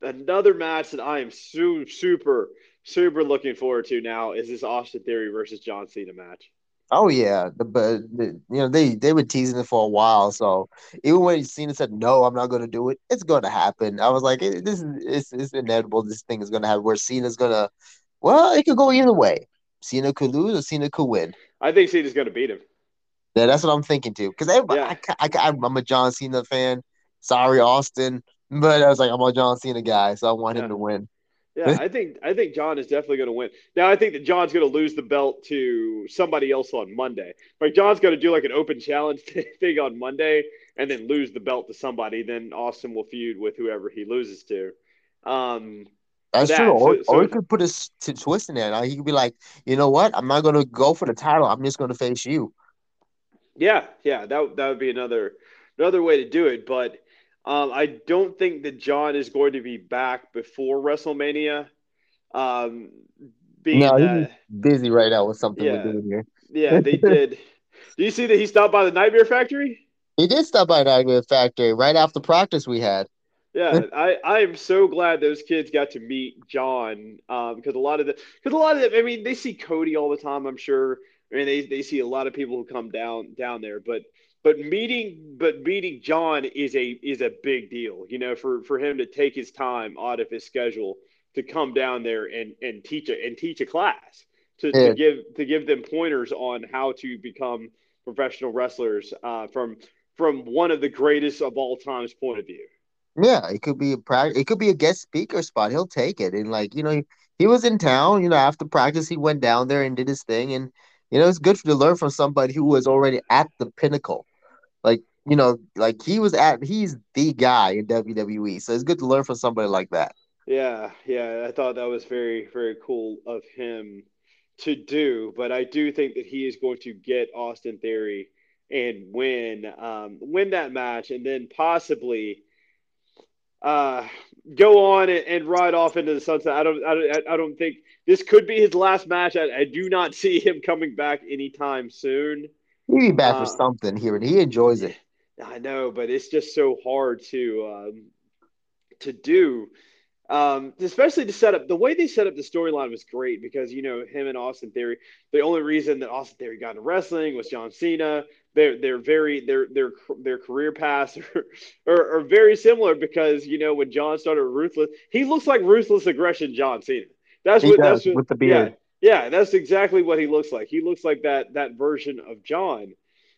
another match that I am su- super super looking forward to now is this Austin Theory versus John Cena match.
Oh yeah, but you know they they were teasing it for a while. So even when Cena said no, I'm not going to do it. It's going to happen. I was like, this is it's, it's inevitable. This thing is going to happen. Where Cena's going to, well, it could go either way. Cena could lose or Cena could win.
I think Cena's going to beat him.
Yeah, that's what I'm thinking too. Because yeah. I, I, I, I'm a John Cena fan. Sorry, Austin, but I was like, I'm a John Cena guy, so I want yeah. him to win.
Yeah, I think I think John is definitely going to win. Now I think that John's going to lose the belt to somebody else on Monday. Like John's going to do like an open challenge *laughs* thing on Monday and then lose the belt to somebody. Then Austin will feud with whoever he loses to. Um,
That's that. true. Or, so, so, or he could put a twist in there. He could be like, you know what? I'm not going to go for the title. I'm just going to face you.
Yeah, yeah, that that would be another another way to do it. But um, I don't think that John is going to be back before WrestleMania. Um,
being no, he's busy right now with something yeah, we're doing here.
yeah, they *laughs* did. Do you see that he stopped by the Nightmare Factory?
He did stop by the Nightmare Factory right after practice we had.
Yeah, I, I am so glad those kids got to meet John because um, a lot of the because a lot of them I mean they see Cody all the time I'm sure I mean they, they see a lot of people who come down down there but but meeting but meeting John is a is a big deal. You know, for for him to take his time out of his schedule to come down there and and teach a and teach a class to, yeah. to give to give them pointers on how to become professional wrestlers uh, from from one of the greatest of all times point of view.
Yeah, it could be a practice. It could be a guest speaker spot. He'll take it. And like, you know, he, he was in town, you know, after practice, he went down there and did his thing. And, you know, it's good to learn from somebody who was already at the pinnacle. Like, you know, like he was at, he's the guy in WWE. So it's good to learn from somebody like that.
Yeah, yeah, I thought that was very, very cool of him to do. But I do think that he is going to get Austin Theory and win, um, win that match, and then possibly uh, go on and, and, ride off into the sunset. I don't, I don't, I don't think this could be his last match. I, I do not see him coming back anytime soon.
He'll be back uh, for something here, and he enjoys it.
I know, but it's just so hard to um, to do. Um, especially to set up the way they set up the storyline was great because you know him and Austin Theory. The only reason that Austin Theory got into wrestling was John Cena. They're they're very their their their career paths *laughs* are, are, are, very similar because you know when John started Ruthless, he looks like Ruthless Aggression John Cena. That's
he
what that's what,
with the beard.
Yeah, yeah, that's exactly what he looks like. He looks like that that version of John.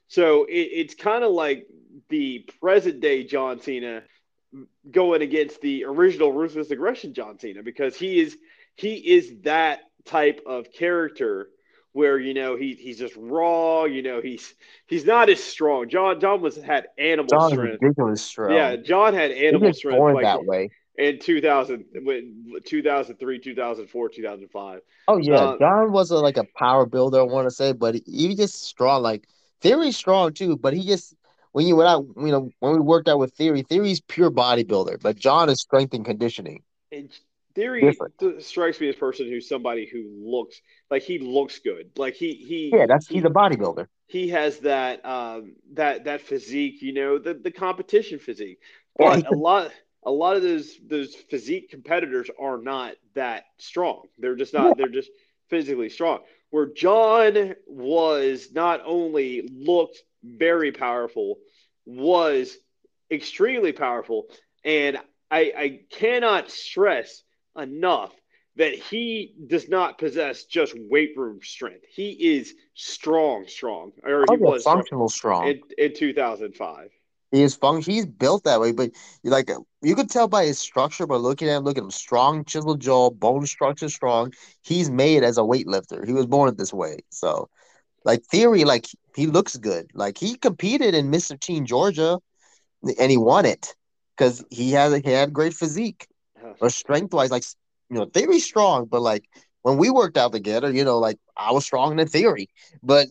So it, it's kind of like the present day John Cena going against the original ruthless aggression John Cena because he is he is that type of character where you know he he's just raw. You know he's he's not as strong. John John was had animal John strength.
Ridiculous strength.
Yeah, John had animal strength. Born
like, that way.
In 2000, 2003, 2004, 2005. Oh
yeah, um, John was a, like a power builder. I want to say, but he, he just strong. Like Theory's strong too, but he just when you went out, you know, when we worked out with Theory, Theory's pure bodybuilder, but John is strength and conditioning.
And Theory Different. strikes me as a person who's somebody who looks like he looks good. Like he he
yeah, that's he, he's a bodybuilder.
He has that um that that physique, you know, the the competition physique. *laughs* But a lot a lot of those those physique competitors are not that strong. They're just not. Yeah. They're just physically strong. Where John was not only looked very powerful, was extremely powerful. And I, I cannot stress enough that he does not possess just weight room strength. He is strong, strong, or he oh, was
functional strong,
in, in 2005.
He is fun. He's built that way, but like you could tell by his structure by looking at him. Look at him, strong, chiseled jaw, bone structure strong. He's made as a weightlifter. He was born this way. So like theory, like he looks good. Like he competed in Mr. Teen Georgia, and he won it because he had he had great physique, or strength wise. Like you know, theory strong, but like when we worked out together, you know, like I was strong in theory, but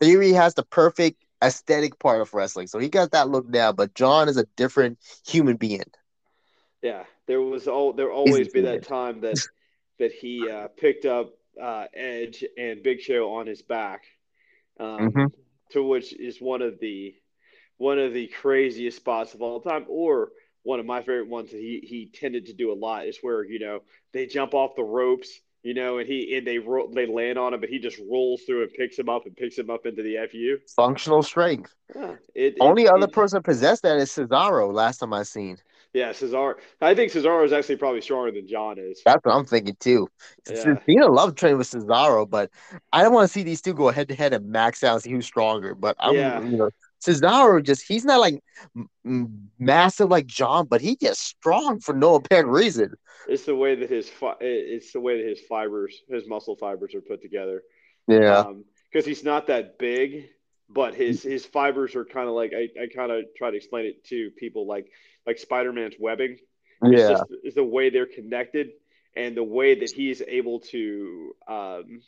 theory has the perfect aesthetic part of wrestling, so he got that look now. But John is a different human being.
Yeah, there was all there always be that time that *laughs* that he uh, picked up uh, Edge and Big Show on his back, um, mm-hmm. to which is one of the one of the craziest spots of all time, or one of my favorite ones that he he tended to do a lot is where you know they jump off the ropes, you know, and he and they ro- they land on him, but he just rolls through and picks him up and picks him up into the fu.
Functional strength.
Yeah, it,
Only
it,
other
it,
person possessed that is Cesaro. Last time I seen.
Yeah, Cesaro. I think Cesaro is actually probably stronger than John is.
That's what I'm thinking too. Yeah. Cena loved training with Cesaro, but I don't want to see these two go head to head and max out and see who's stronger. But I'm, yeah. you know, Cesaro just he's not like m- massive like John, but he gets strong for no apparent reason.
It's the way that his fi- it's the way that his fibers, his muscle fibers are put together.
Yeah,
because um, he's not that big, but his his fibers are kind of like I, I kind of try to explain it to people like like Spider-Man's webbing.
Yeah, it's, just,
it's the way they're connected and the way that he's able to um,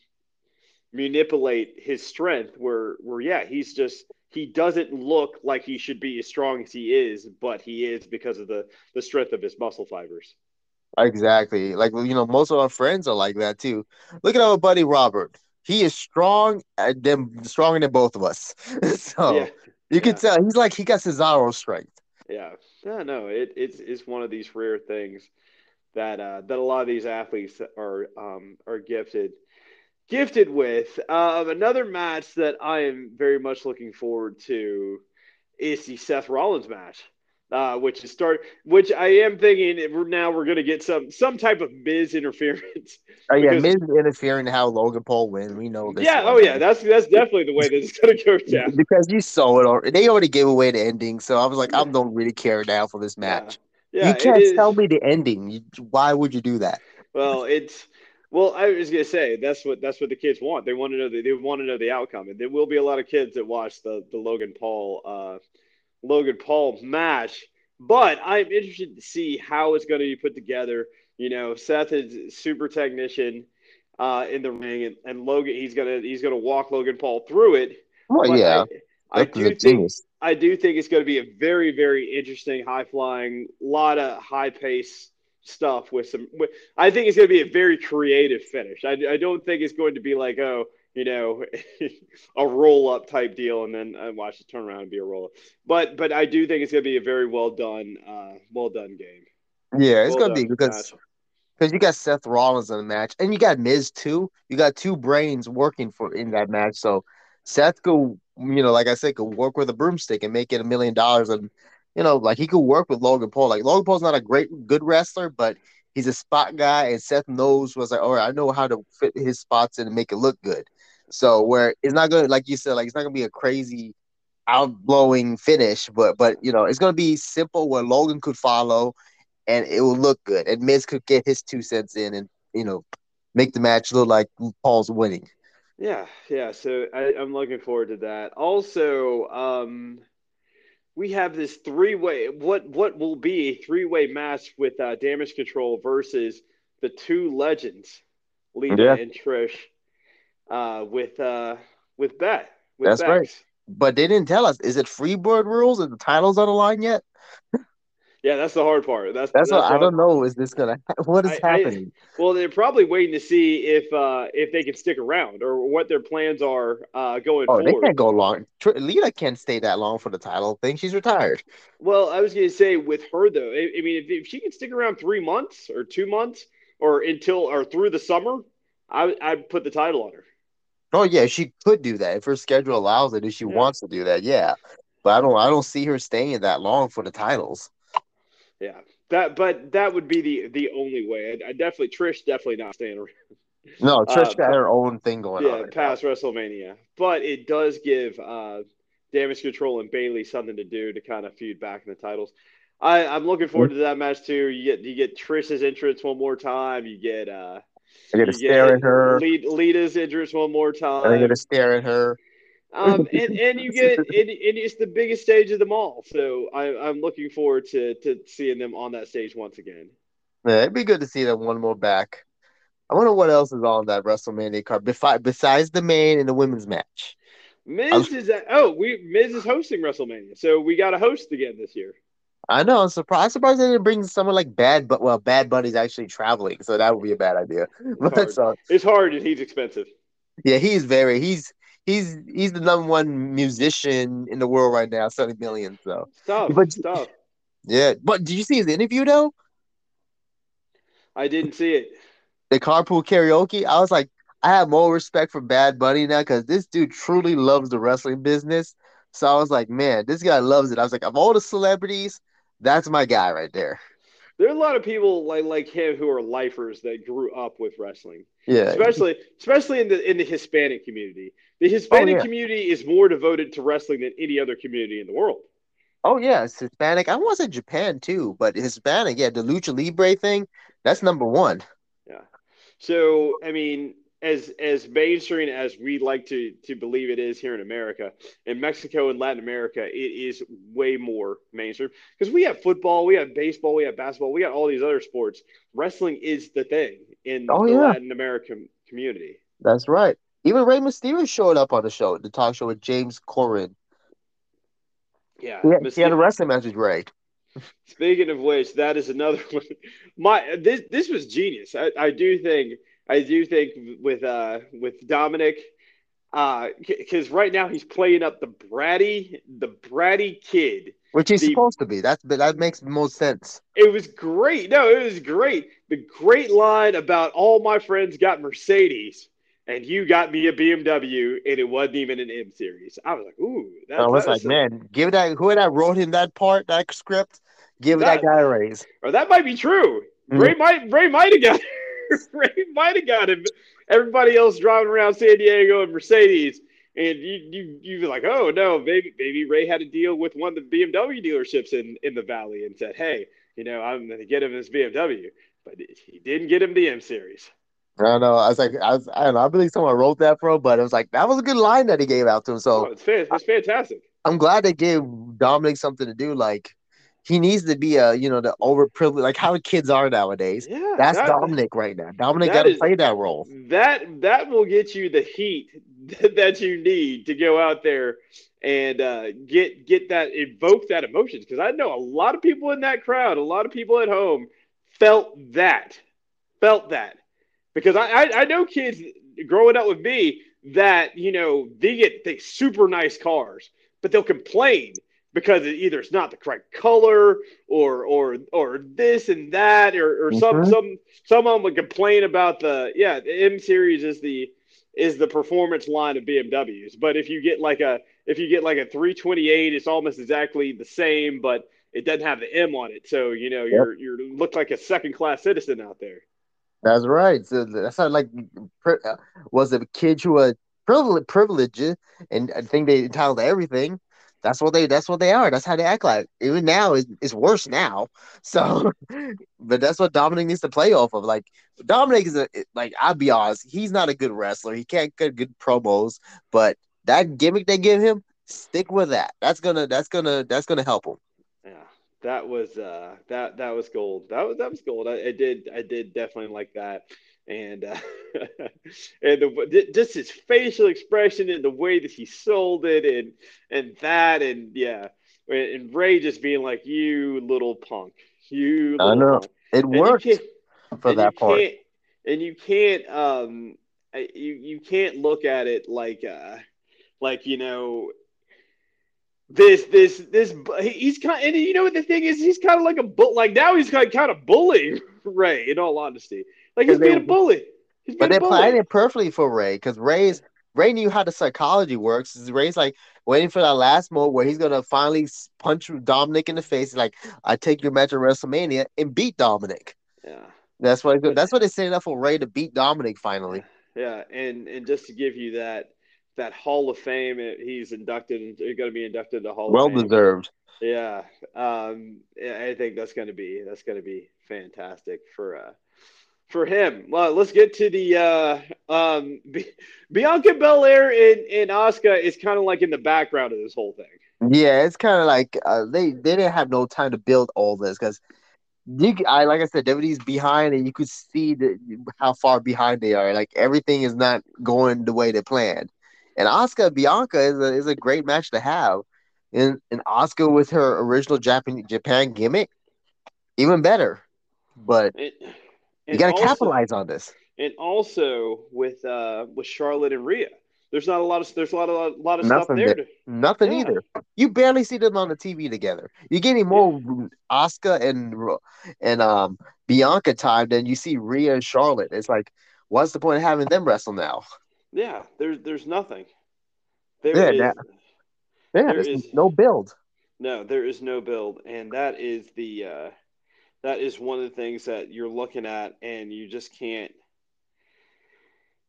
manipulate his strength. Where where yeah, he's just he doesn't look like he should be as strong as he is, but he is because of the the strength of his muscle fibers.
Exactly. Like you know, most of our friends are like that too. Look at our buddy Robert. He is strong and then stronger than both of us. *laughs* so yeah. you can tell he's like he got Cesaro strength.
Yeah. Yeah, no, it, it's it's one of these rare things that uh, that a lot of these athletes are um, are gifted gifted with. Um, another match that I am very much looking forward to is the Seth Rollins match. uh, which is start. Which I am thinking we're, now we're going to get some some type of Miz *laughs* interference.
Oh yeah,
because-
Miz interfering how Logan Paul win. We know this.
Yeah.
one.
Oh yeah. That's that's definitely the way this is going to go *laughs* down.
because you saw it already. They already gave away the ending, so I was like, I don't really care now for this match.
Yeah.
you can't tell me the ending. Why would you do that?
Well, it's well. I was gonna say that's what that's what the kids want. They want to know the, they want to know the outcome, and there will be a lot of kids that watch the the Logan Paul uh, Logan Paul match. But I'm interested to see how it's going to be put together. You know, Seth is super technician uh, in the ring, and, and Logan he's gonna he's gonna walk Logan Paul through it.
Well,
But
yeah,
I, I do think
genius.
I do think it's going to be a very, very interesting, high flying, lot of high pace stuff with some. With, I think it's going to be a very creative finish. I, I don't think it's going to be like, oh, you know, *laughs* a roll up type deal, and then I watch it turn around and be a roll up. But but I do think it's going to be a very well done, uh, well done game.
Yeah, it's
Well
gonna be because because you got Seth Rollins in the match, and you got Miz too. You got two brains working for in that match. So Seth could, you know, like I said, could work with a broomstick and make it a million dollars, and you know, like he could work with Logan Paul. Like Logan Paul's not a great good wrestler, but he's a spot guy, and Seth knows was like, all right, I know how to fit his spots in and make it look good. So where it's not gonna, like you said, like it's not gonna be a crazy outblowing finish, but but you know, it's gonna be simple where Logan could follow and it will look good. And Miz could get his two cents in and you know make the match look like Paul's winning.
Yeah, yeah. So I, I'm looking forward to that. Also, um, we have this three way. What what will be a three way match with uh, Damage Control versus the two legends, Lita
Yeah.
and Trish, uh, with uh, with Beth. With
That's
Bex.
right. But they didn't tell us. Is it Freebird rules? Is the titles on the line yet? *laughs*
Yeah, that's the hard part. That's
That's, what I don't know. Is this gonna? *laughs* What is
I- I-
happening?
Well, they're probably waiting to see if uh, if they can stick around or what their plans are uh, going
oh, they can't go long. Tr- Lita can't stay that long for the title thing. She's retired.
Well, I was going to say with her though, I, I mean, if, if she can stick around three months or two months or until or through the summer, I I'd put the title on her.
Oh yeah, she could do that if her schedule allows it. If she
Yeah.
wants to do that, yeah. But I don't. I don't see her staying that long for the titles.
Yeah, that but that would be the the only way. I, I definitely Trish definitely not staying around.
No, Trish
Uh,
got her own thing going
yeah,
on. right now.
past WrestleMania, but it does give uh, Damage Control and Bayley something to do to kind of feud back in the titles. I, I'm looking forward to that match too. You get you get Trish's entrance one more time. You get uh,
I get to stare at her.
Lita's entrance one more time.
I get to stare at her.
Um, *laughs* and, and you get and, and it's the biggest stage of them all. So I, I'm looking forward to to seeing them on that stage once again.
Yeah, it'd be good to see them one more back. I wonder what else is on that WrestleMania card befi- besides the main and the women's match.
Miz is at, oh we Miz is hosting WrestleMania, so we got a host again this year.
I know. I'm surprised. I'm surprised they didn't bring someone like Bad, but well, Bad Bunny's actually traveling, so that would be a bad idea. *laughs* But
hard.
so,
It's hard and he's expensive.
yeah, he's very he's he's he's the number one musician in the world right now, selling millions. So But- yeah. But did you see his interview though?
I didn't see it.
The carpool karaoke. I was like, I have more respect for Bad Bunny now because this dude truly loves the wrestling business. So I was like, man, this guy loves it. I was like, of all the celebrities, that's my guy right there.
There are a lot of people like like him who are lifers that grew up with wrestling,
Yeah.
especially especially in the in the Hispanic community. The oh, Hispanic
yeah.
community is more devoted to wrestling than any other community in the world.
Oh yeah, it's Hispanic. I to say Japan too, but Hispanic, yeah, the lucha libre thing, that's number one. Yeah.
So, I mean, as as mainstream as we like to to believe it is here in America, in Mexico and Latin America, it is way more mainstream because we have football, we have baseball, we have basketball, we got all these other sports. Wrestling is the thing in
Oh,
the
yeah.
Latin American community.
That's right. Even Rey Mysterio showed up on the show, the talk show with James Corden.
Yeah.
He had, he
Myster-
had a wrestling match with Rey.
Speaking of which, that is another *laughs* one. My this this was genius. I, I do think I do think with uh with Dominic, uh, because right now he's playing up the bratty the bratty kid.
Which he's
The-
supposed to be. That's that makes most sense.
It was great. No, it was great. The great line about all my friends got Mercedes, and you got me a BMW, and it wasn't even an M series. I was like, ooh,
I was like, man, give that who that wrote him that part, that script, give that, that guy a raise.
Or that might be true. Mm-hmm. Rey might Rey might have got *laughs* Rey might have got him. Everybody else driving around San Diego in Mercedes, and you you you were like, oh no, maybe maybe Rey had a deal with one of the BMW dealerships in in the valley and said, hey, you know, I'm going to get him this BMW, but he didn't get him the M series.
I don't know. I was like, I was, I don't know. I believe someone wrote that for him, but it was like that was a good line that he gave out to him. So
oh, it's, it's fantastic.
I'm glad they gave Dominic something to do. Like he needs to be a you know the overprivileged, like how kids are nowadays. Yeah, that's that, Dominic right now. Dominic got to play that role.
That that will get you the heat *laughs* that you need to go out there and uh, get get that evoke that emotions. Because I know a lot of people in that crowd, a lot of people at home felt that, felt that because I, I, I know kids growing up with me that you know they get they super nice cars, but they'll complain because it either it's not the correct color or or or this and that or, or mm-hmm. some some someone would complain about the yeah the M series is the is the performance line of BMWs. But if you get like a if you get like a 328, it's almost exactly the same, but it doesn't have the M on it. So you know yep. you're you look like a second class citizen out there.
That's right. So that's not like uh, was a kid who was privileged, privileged, and I think they entitled everything. That's what they. That's what they are. That's how they act like. Even now, it's, it's worse now. *laughs* So, but that's what Dominic needs to play off of. Like Dominic is a like. I'll be honest. He's not a good wrestler. He can't get good promos. But that gimmick they give him, stick with that. That's gonna. That's gonna. That's gonna help him Yeah.
that was uh, that that was gold. That was that was gold. I, I did I did definitely like that, and uh, *laughs* and the, just his facial expression and the way that he sold it, and and that, and yeah, and Rey just being like, "You little punk, you."
I know punk. it and worked for that part,
and you can't um you you can't look at it like uh like you know this this this he's kind of, and you know what the thing is he's kind of like a bull like now he's kind of, kind of bullying *laughs* Rey in all honesty like he's being a bully
being but they're playing it perfectly for Rey because Rey's Rey knew how the psychology works Rey's like waiting for that last moment where he's gonna finally punch Dominic in the face like I take your match at WrestleMania and beat Dominic
yeah
that's what that's what they set up for Rey to beat Dominic finally
yeah and and just to give you that that Hall of Fame. He's inducted, He's going to be inducted to Hall.
Of Well deserved.
Yeah, um, I think that's going to be that's going to be fantastic for uh, for him. Well, let's get to the uh, um, Bianca Belair and, and Asuka is kind of like in the background of this whole thing.
Yeah, it's kind of like uh, they they didn't have no time to build all this because you I like I said, WWE's behind, and you could see the, how far behind they are. Like everything is not going the way they planned. And Asuka Bianca is a, is a great match to have. And, and Asuka with her original Japan Japan gimmick, even better. But and, and you got to capitalize on this.
And also with uh with Charlotte and Rhea, there's not a lot of there's a lot of a lot of nothing stuff there. To,
nothing yeah. either. You barely see them on the TV together. You're getting more Asuka and and um Bianca time than you see Rhea and Charlotte. It's like, what's the point of having them wrestle now?
Yeah, there's there's nothing. There yeah, is,
yeah, there is no build.
No, there is no build, and that is the uh, that is one of the things that you're looking at, and you just can't.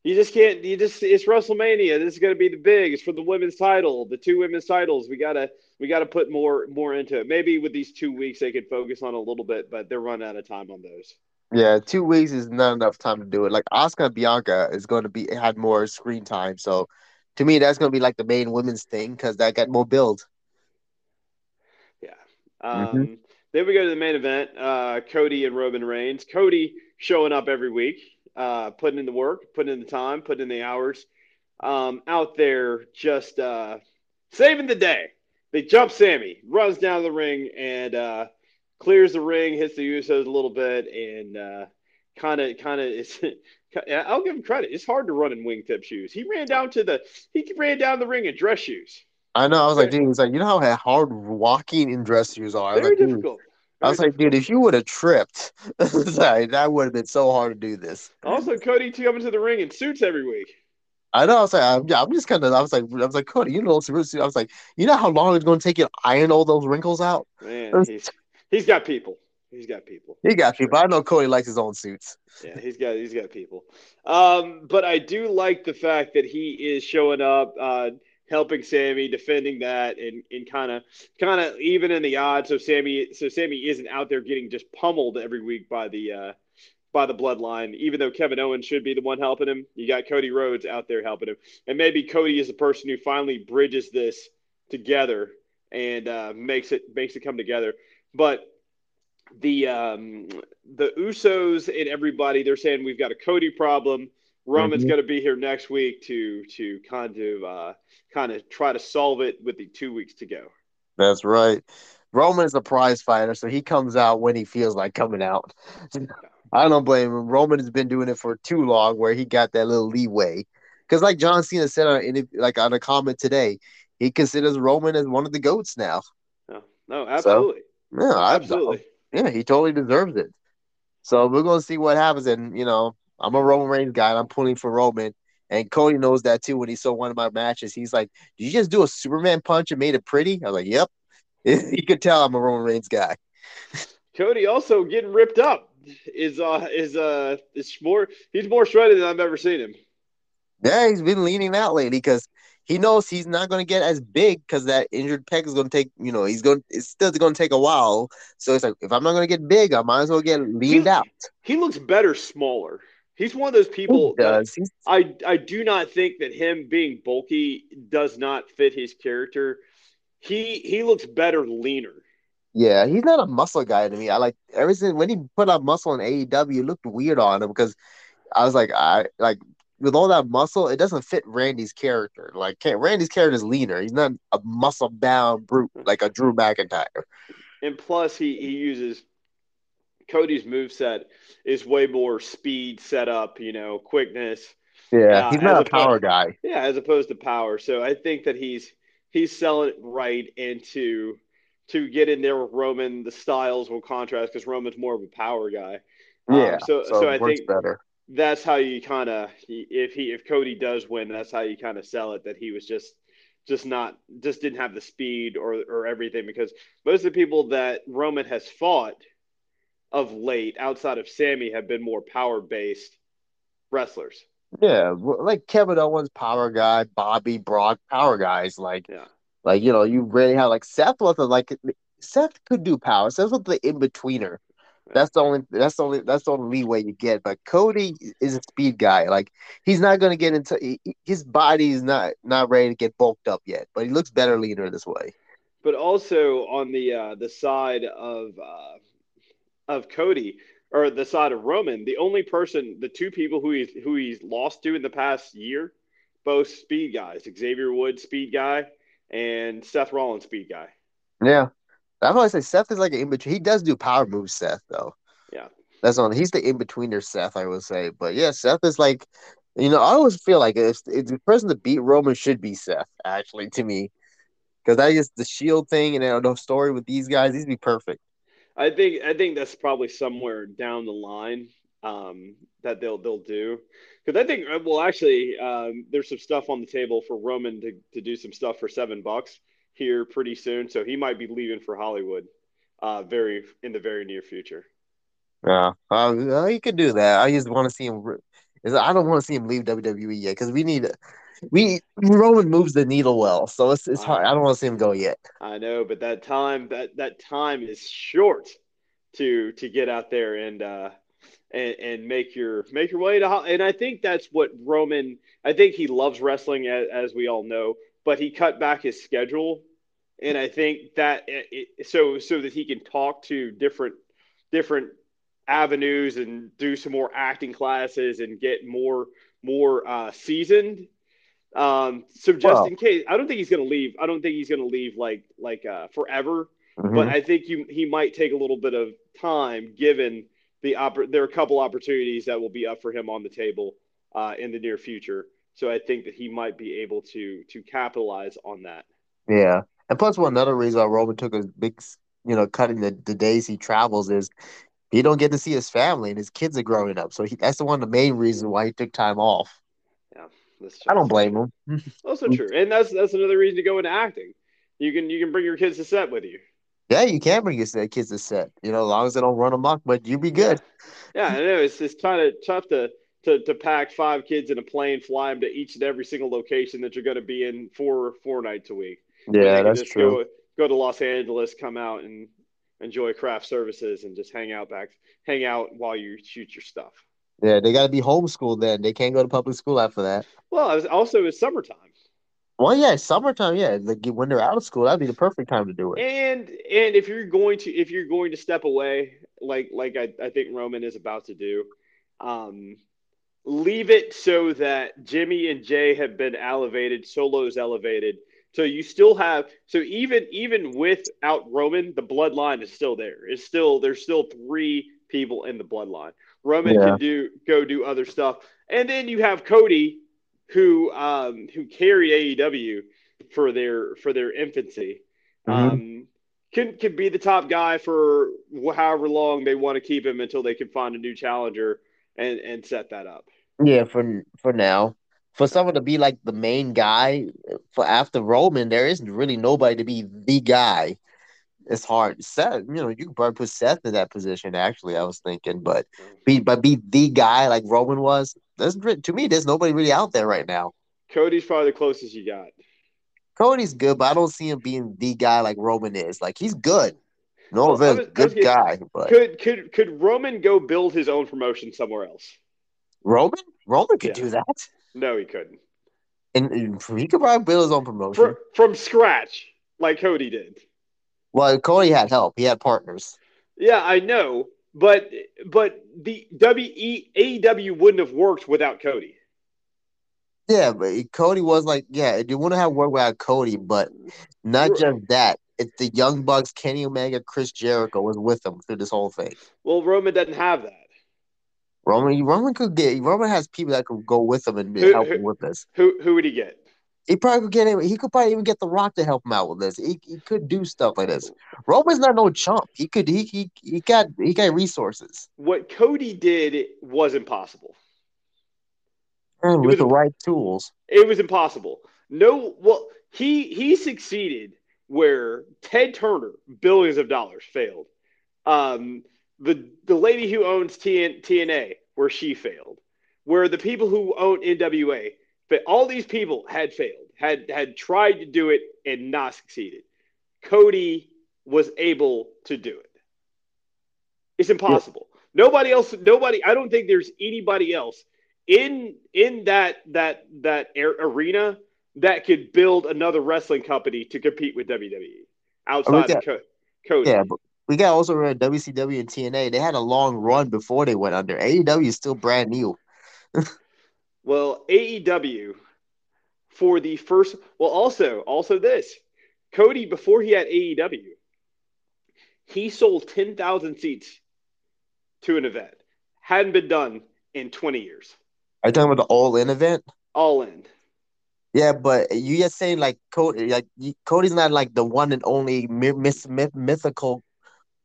You just can't. You just. It's WrestleMania. This is going to be the big. It's for the women's title, the two women's titles. We gotta. We gotta put more more into it. Maybe with these two weeks, they could focus on a little bit, but they're running out of time on those.
Yeah, two weeks is not enough time to do it. Like Asuka Bianca is going to be had more screen time, so to me that's going to be like the main women's thing because that got more build.
Yeah. Um, mm-hmm. Then we go to the main event: uh, Cody and Roman Reigns. Cody showing up every week, uh, putting in the work, putting in the time, putting in the hours, um, out there just uh, saving the day. They jump Sami, runs down the ring, and uh, clears the ring, hits the Usos a little bit, and kind of kind of. I'll give him credit. It's hard to run in wingtip shoes. He ran down to the he ran down the ring in dress shoes.
I know. I was like, dude, he's like, you know how hard walking in dress shoes are.
Very
like,
difficult. Very
I was difficult. like, dude, if you would have tripped, *laughs* sorry, that would have been so hard to do this.
Also, Cody too coming to the ring in suits every week.
I know. I was like, I'm, yeah, I'm just kind of. I was like, I was like, Cody, you know, I was like, you know how long it's going to take you to iron all those wrinkles out?
Man, he's he's got people. He's got people.
He got people. I know Cody likes his own suits.
Yeah, he's got he's got people. Um, but I do like the fact that he is showing up, uh, helping Sami, defending that, and and kind of kind of even in the odds. So Sami, so Sami isn't out there getting just pummeled every week by the uh, by the bloodline. Even though Kevin Owens should be the one helping him, you got Cody Rhodes out there helping him, and maybe Cody is the person who finally bridges this together and uh, makes it makes it come together. But the um, the Usos and everybody they're saying we've got a Cody problem. Roman's mm-hmm. going to be here next week to to kind of uh, kind of try to solve it with the two weeks to go.
That's right. Roman is a prize fighter, so he comes out when he feels like coming out. I don't blame him. Roman has been doing it for too long, where he got that little leeway. Because, like John Cena said on like on a comment today, he considers Roman as one of the goats now.
No, no, absolutely.
So, yeah, absolutely. Yeah, he totally deserves it. So we're gonna see what happens. And you know, I'm a Roman Reigns guy. I'm pulling for Roman. And Cody knows that too. When he saw one of my matches, he's like, "Did you just do a Superman punch and made it pretty?" I was like, "Yep." *laughs* he could tell I'm a Roman Reigns guy.
Cody also getting ripped up is uh is uh is more he's more shredded than I've ever seen him.
Yeah, he's been leaning out lately because he knows he's not going to get as big because that injured pec is going to take, you know, he's going, it's still going to take a while. So it's like, if I'm not going to get big, I might as well get leaned he, out.
He looks better smaller. He's one of those people. He does. I, I do not think that him being bulky does not fit his character. He he looks better leaner.
Yeah, he's not a muscle guy to me. I like ever since when he put on muscle in AEW, it looked weird on him because I was like, I like with all that muscle, it doesn't fit Randy's character. Like Randy's character is leaner. He's not a muscle bound brute like a Drew McIntyre.
And plus, he he uses Cody's move set is way more speed setup. You know, quickness.
Yeah, uh, he's not a power guy.
Yeah, as opposed to power. So I think that he's he's selling it right into to get in there with Roman. The styles will contrast because Roman's more of a power guy.
Yeah, um, so so, so I think better
that's how you kind of if he if Cody does win, that's how you kind of sell it that he was just just not just didn't have the speed or or everything because most of the people that Roman has fought of late outside of Sami, have been more power based wrestlers.
Yeah, like Kevin Owens, power guy, Bobby Brock, power guys. Like,
yeah,
like you know, you really have like Seth was like Seth could do power. Seth was the in betweener. That's the only that's the only that's the only leeway you get. But Cody is a speed guy. Like he's not going to get into he, his body is not not ready to get bulked up yet. But he looks better leaner this way.
But also on the uh, the side of uh, of Cody or the side of Roman, the only person, the two people who he's who he's lost to in the past year, both speed guys. Xavier Woods, speed guy, and Seth Rollins, speed guy.
Yeah, I say Seth is like an in between. He does do power moves, Seth, though.
Yeah.
That's on. He's the in betweener, Seth. I would say, but yeah, Seth is like, you know, I always feel like if, if the person to beat Roman should be Seth, actually, to me, because that is the Shield thing and the story with these guys. These be perfect.
I think I think that's probably somewhere down the line um, that they'll they'll do because I think well actually um, there's some stuff on the table for Roman to, to do some stuff for seven bucks here pretty soon, so he might be leaving for Hollywood, uh, very in the very near future.
Yeah, uh, he could do that. I just want to see him. I don't want to see him leave WWE yet because we need. We Roman moves the needle well, so it's it's hard. I don't want to see him go yet.
I know, but that time that that time is short to to get out there and uh and, and make your make your way to and I think that's what Roman I think he loves wrestling as, as we all know but he cut back his schedule and I think that it, so so that he can talk to different different avenues and do some more acting classes and get more more uh, seasoned. Um, so just wow. in case, I don't think he's going to leave. I don't think he's going to leave like like uh, forever. Mm-hmm. But I think you, he might take a little bit of time given the oppor- there are a couple opportunities that will be up for him on the table uh, in the near future. So I think that he might be able to to capitalize on that.
Yeah, and plus, one another reason why Roman took a big, you know, cutting the, the days he travels is he don't get to see his family and his kids are growing up. So he, that's the one of the main reasons why he took time off.
Yeah.
I don't blame him. *laughs*
Also true, and that's that's another reason to go into acting. You can you can bring your kids to set with you.
Yeah, you can bring your kids to set. You know, as long as they don't run amok, but you be good. *laughs*
Yeah, I know it's it's kind of tough to to to pack five kids in a plane, fly them to each and every single location that you're going to be in four four nights a week.
Yeah, that's true.
Go, go to Los Angeles, come out and enjoy craft services, and just hang out back, hang out while you shoot your stuff.
Yeah, they got to be homeschooled then. They can't go to public school after that.
Well, was, also it's summertime.
Well, yeah, summertime. Yeah, like when they're out of school, that'd be the perfect time to do it.
And and if you're going to if you're going to step away, like like I, I think Roman is about to do, um, leave it so that Jimmy and Jey have been elevated, Solo's elevated. So you still have so even even without Roman, the bloodline is still there. It's still there's still three people in the bloodline. Roman yeah. can do go do other stuff, and then you have Cody, who um, who carried AEW for their for their infancy. Mm-hmm. Um, can can be the top guy for however long they want to keep him until they can find a new challenger and and set that up.
Yeah, for for now, for someone to be like the main guy for after Roman, there isn't really nobody to be the guy it's hard. Seth, you know, you could probably put Seth in that position. Actually, I was thinking, but mm-hmm. be but be the guy like Roman was. That's to me. There's nobody really out there right now.
Cody's probably the closest you got.
Cody's good, but I don't see him being the guy like Roman is. Like he's good. No well, offense, good getting, guy. But
could could could Roman go build his own promotion somewhere else?
Roman, Roman could yeah. do that.
No, he couldn't.
And, and he could probably build his own promotion
For, from scratch, like Cody did.
Well, Cody had help. He had partners.
Yeah, I know, but but the WE AEW wouldn't have worked without Cody.
Yeah, but Cody was like, yeah, you wouldn't have worked without Cody, but not just that. It's the Young Bucks, Kenny Omega, Chris Jericho was with them through this whole thing.
Well, Roman doesn't have that.
Roman, Roman could get. Roman has people that could go with him and who, help
who,
him with this.
Who who would he get?
He probably could get him. He could probably even get The Rock to help him out with this. He, he could do stuff like this. Roman's not no chump. He could. He he he got he got resources.
What Cody did was impossible.
Mm, with was, the right tools,
it was impossible. No, well, he he succeeded where Ted Turner, billions of dollars, failed. Um, the the lady who owns TN, TNA, where she failed, where the people who own NWA but all these people had failed, had had tried to do it and not succeeded. Cody was able to do it. It's impossible. Yeah. Nobody else. Nobody. I don't think there's anybody else in in that that that arena that could build another wrestling company to compete with WWE outside got, of Cody.
Yeah, but we got also WCW and TNA. They had a long run before they went under. AEW is still brand new. *laughs*
Well, AEW for the first well also also this Cody before he had AEW he sold 10,000 seats to an event. Hadn't been done in 20 years.
Are you talking about the all in event?
All in.
Yeah, but you just saying like Cody, like Cody's not like the one and only myth, myth, mythical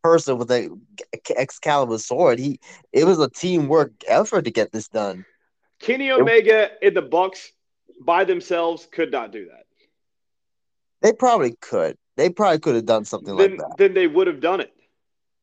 person with a Excalibur sword. He it was a teamwork effort to get this done.
Kenny Omega and the Bucks by themselves could not do that.
They probably could. They probably could have done something
then,
like that.
Then they would have done it.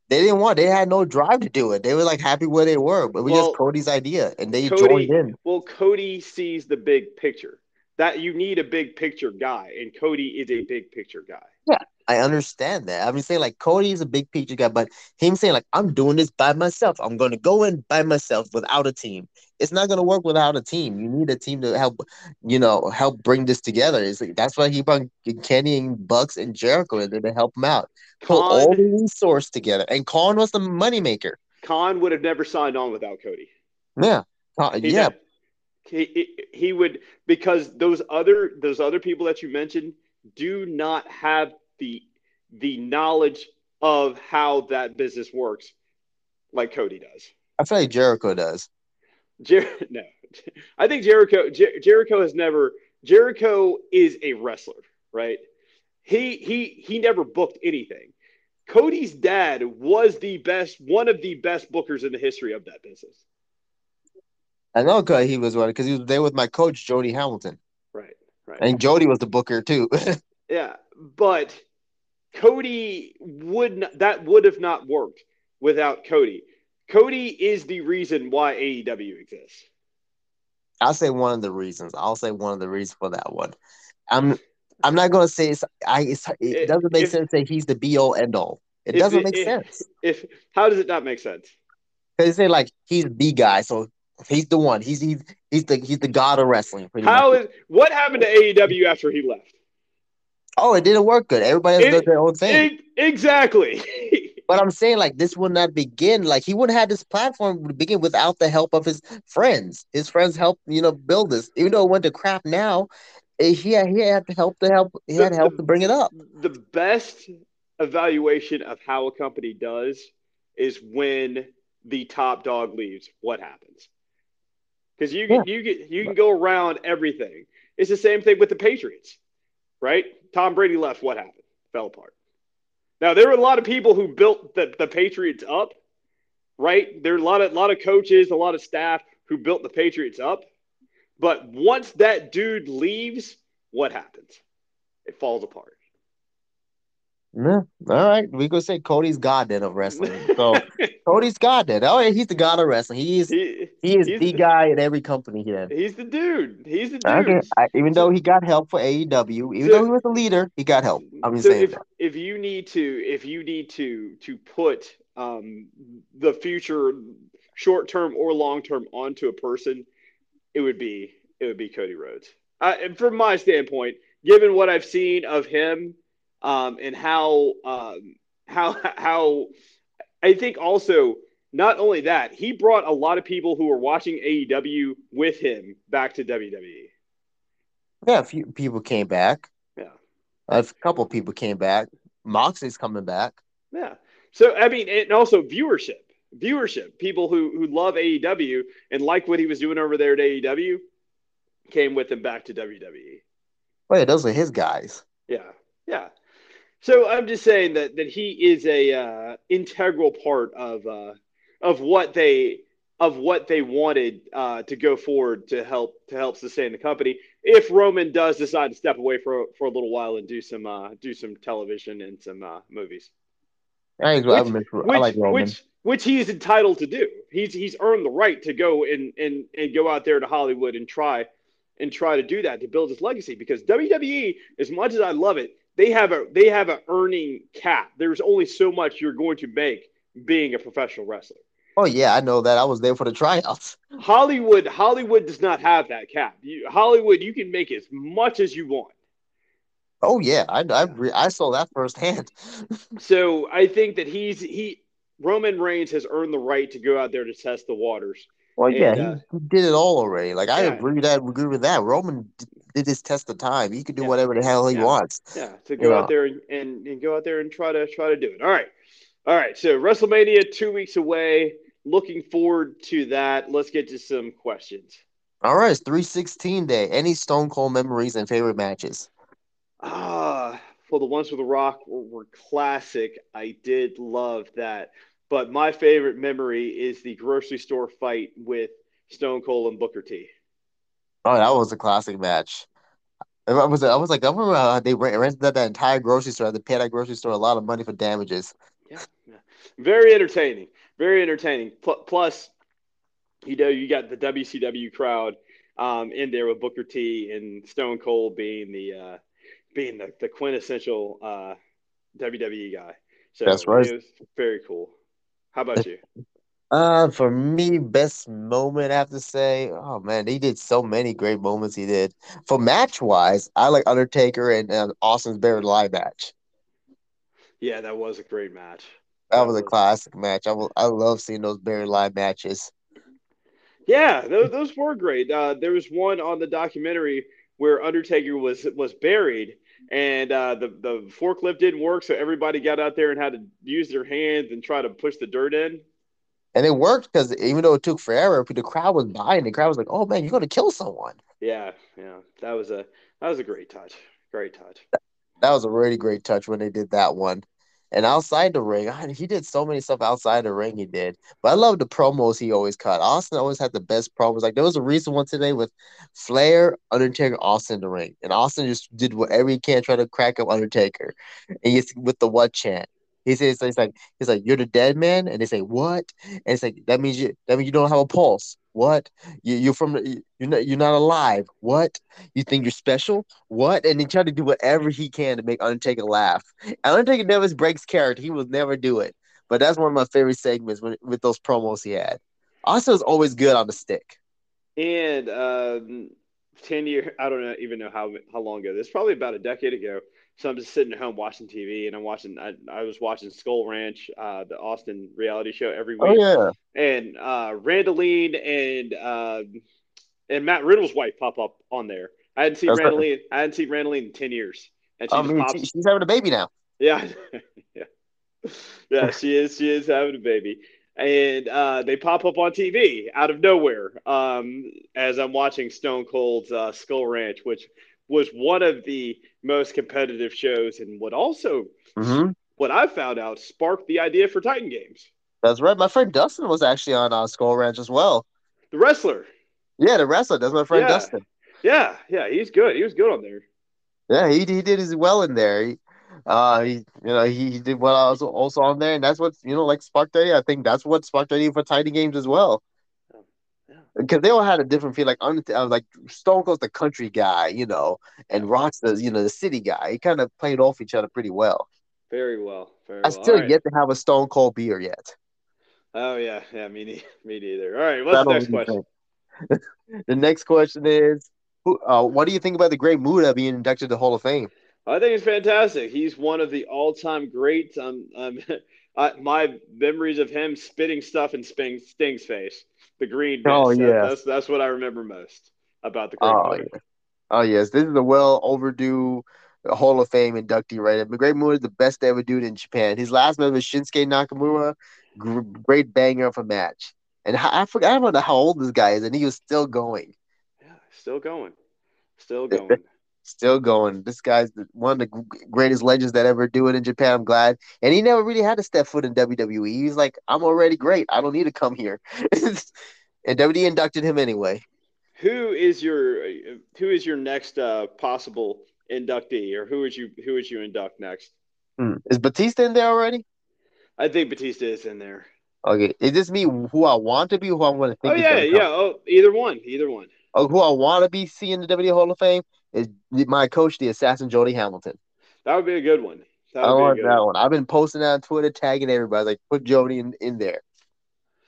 They didn't want. They had no drive to do it. They were like happy where they were, but it was well, just Cody's idea, and they Cody, joined in.
Well, Cody sees the big picture. That you need a big picture guy, and Cody is a big picture guy.
Yeah, I understand that. I'm saying like Cody is a big picture guy, but him saying like I'm doing this by myself. I'm going to go in by myself without a team. It's not going to work without a team. You need a team to help, you know, help bring this together. It's like, that's why he brought Kenny and Bucks and Jericho in there to help him out. Pull all the resource together. And Khan was the moneymaker.
Khan would have never signed on without Cody.
Yeah. Uh, yeah.
He, he would because those other those other people that you mentioned do not have the the knowledge of how that business works like Cody does.
I feel like Jericho does.
Jer- *laughs* no, I think Jericho Jer- Jericho has never. Jericho is a wrestler, right? He he he never booked anything. Cody's dad was the best, one of the best bookers in the history of that business.
I know because he was one because he was there with my coach Jody Hamilton,
Right, right.
and Jody was the booker too. *laughs*
Yeah, but Cody would not, that would have not worked without Cody. Cody is the reason why AEW exists.
I'll say one of the reasons. I'll say one of the reasons for that one. I'm I'm not gonna say it's I it's, it doesn't make
if-
sense say he's the be all end all. It
If
doesn't make
if-
sense.
If how does it not make sense?
Because they say like he's the guy, so he's the one. He's he's he's the he's the god of wrestling.
How
much.
is what happened to AEW after he left?
Oh, it didn't work good. Everybody else
It-
does their own thing.
E- exactly. *laughs*
But I'm saying like this would not begin like he wouldn't have this platform to begin without the help of his friends. His friends helped you know build this. Even though it went to crap now, eh, he had, he had to help to help he had
The-
help
the-
to bring it up.
the best evaluation of how a company does is when the top dog leaves. What happens? Because you can you can you can go around everything. It's the same thing with the Patriots, right? Tom Brady left. What happened? Fell apart. Now there were a lot of people who built the, the Patriots up, right? There are a lot of lot of coaches, a lot of staff who built the Patriots up. But once that dude leaves, what happens? It falls apart.
Yeah. All right, we could say Cody's god then of wrestling. So *laughs* Cody's god then. Oh yeah, he's the god of wrestling. He is
He,
he is the
the-
guy in every company then.
he's the dude. He's the dude.
Okay, I, even though he got help for AEW, even
So-
though he was the leader, he got help. I'm just
so
saying.
if,
that.
if you need to if you need to to put um, the future short term or long term onto a person, it would be it would be Cody Rhodes. And from my standpoint, given what I've seen of him um, and how um, how how I think also not only that he brought a lot of people who were watching AEW with him back to. WWE.
Yeah, a few people came back.
Yeah.
A couple people came back. Moxley's coming back.
Yeah. So I mean, and also viewership, viewership. People who who love AEW and like what he was doing over there at AEW came with him back to WWE.
Oh yeah, those are his guys.
Yeah, yeah. So I'm just saying that that he is a uh, integral part of uh, of what they of what they wanted uh, to go forward to help to help sustain the company. If Roman does decide to step away for for a little while and do some uh, do some television and some uh, movies.
I, I,
Which-
miss- I like Roman.
which which he's entitled to do. He's he's earned the right to go and and and go out there to Hollywood and try and try to do that to build his legacy. Because WWE, as much as I love it, they have a they have an earning cap. There's only so much you're going to make being a professional wrestler.
oh yeah, I know that. I was there for the tryouts.
Hollywood Hollywood does not have that cap. You, Hollywood, you can make as much as you want.
Oh yeah, I I, re- I saw that firsthand. *laughs*
So I think that he's he Roman Reigns has earned the right to go out there to test the waters.
Well, yeah,
uh,
he, he did it all already. Like I agree with that. Agree with that. Roman did his test of time. He could do
Yeah.
whatever the hell he
Yeah.
wants.
Yeah, to go
Yeah.
out there and, and, and go out there and try to try to do it. All right. All right. So WrestleMania two weeks away. Looking forward to that. Let's get to some questions.
All right, it's three sixteen day. Any Stone Cold memories and favorite matches?
Ah, well, the ones with the Rock were, were classic. I did love that. But my favorite memory is the grocery store fight with Stone Cold and Booker T.
Oh, that was a classic match. I was I was like I remember uh, they rent- rented out that entire grocery store. They paid that grocery store a lot of money for damages.
Yeah, yeah. Very entertaining. Very entertaining. Pl- plus, you know, you got the WCW crowd um, in there with Booker T and Stone Cold being the uh, being the, the quintessential uh, WWE guy. So
That's right.
It was very cool. How about you?
Uh, for me, best moment I have to say, oh man, he did so many great moments. He did for match wise. I like Undertaker and uh, Austin's Buried Alive match.
Yeah, that was a great match.
That
That
was a classic match. I will, I love seeing those Buried Alive matches.
Yeah, those, those were great. Uh, there was one on the documentary where Undertaker was was buried, and uh, the the forklift didn't work, so everybody got out there and had to use their hands and try to push the dirt in.
And it worked because even though it took forever, the crowd was buying. The crowd was like, "Oh man, you're gonna kill someone."
Yeah, yeah, that was a that was a great touch. Great touch.
That was a really great touch when they did that one. And outside the ring, I, he did so many stuff outside the ring. He did, but I love the promos he always cut. Austin always had the best promos. Like there was a recent one today with Flair, Undertaker, Austin in the ring, and Austin just did whatever he can try to crack up Undertaker, and with the what chant. He says he's like he's like you're the dead man, and they say what? And it's like that means you that means you don't have a pulse. What? You you're from the, you're not you're not alive. What? You think you're special? What? And he tried to do whatever he can to make Undertaker laugh. Undertaker never breaks character. He will never do it. But that's one of my favorite segments when, with those promos he had. Also, is always good on the stick.
And um, ten year, I don't know, even know how how long ago. This probably about a decade ago. So I'm just sitting at home watching TV, and I'm watching. I, I was watching Skull Ranch, uh, the Austin reality show every week.
Oh
week,
yeah.
and uh, Randaline and uh, and Matt Riddle's wife pop up on there. I hadn't seen
That's right.
I hadn't seen Randaline in ten years, and she
I
just pops.
she's having a baby now.
Yeah, *laughs* yeah, yeah. She is. She is having a baby, and uh, they pop up on TV out of nowhere um, as I'm watching Stone Cold's uh, Skull Ranch, which was one of the most competitive shows, and what also
Mm-hmm.
what I found out sparked the idea for Titan Games.
That's right. My friend Dustin was actually on uh, Skull Ranch as well.
The wrestler,
Yeah, the wrestler. That's my friend
Yeah.
Dustin.
yeah, yeah, he's good. He was good on there.
Yeah, he he did as well in there. He, uh, he, you know, he, he did well also also on there, and that's what you know, like Spark Thirty. I think that's what Spark Thirty for Titan Games as well. Because they all had a different feel. Like like Stone Cold's the country guy, you know, and Rock's the you know the city guy. He kind of played off each other pretty well.
Very well. Very
I
well.
still
All right.
yet to have a Stone Cold beer yet.
Oh yeah, yeah. Me, ne- me neither. All right. What's the next question? *laughs*
the next question is, who, uh, what do you think about the Great Muta being inducted to the Hall of Fame?
I think it's fantastic. He's one of the all-time greats. Um, um, *laughs* I, my memories of him spitting stuff in Sting, Sting's face, the green.
Oh,
mist,
yeah.
that's that's what I remember most about the great.
Oh yeah. Oh yes, this is a well overdue Hall of Fame inductee right here. Great Muta is the best ever dude in Japan. His last match was Shinsuke Nakamura. Great banger of a match. And I forgot about how old this guy is, and he was still going,
Yeah, still going, still going.
Still going. This guy's the, one of the greatest legends that ever do it in Japan. I'm glad, and he never really had to step foot in WWE. He's like, I'm already great. I don't need to come here. *laughs* and WWE inducted him anyway.
who is your who is your next uh, possible inductee, or who would you who would you induct next?
Hmm. Is Batista in there already?
I think Batista is in there.
Okay, is this me who I want to be, who I want to think?
Oh yeah, yeah. Oh, either one, either one.
Oh, who I want to be seeing the WWE Hall of Fame is my coach, the assassin Jody Hamilton.
That would be a good one. That
I want
be a good
that
one.
one. I've been posting that on Twitter, tagging everybody. Like, put Jody in, in there.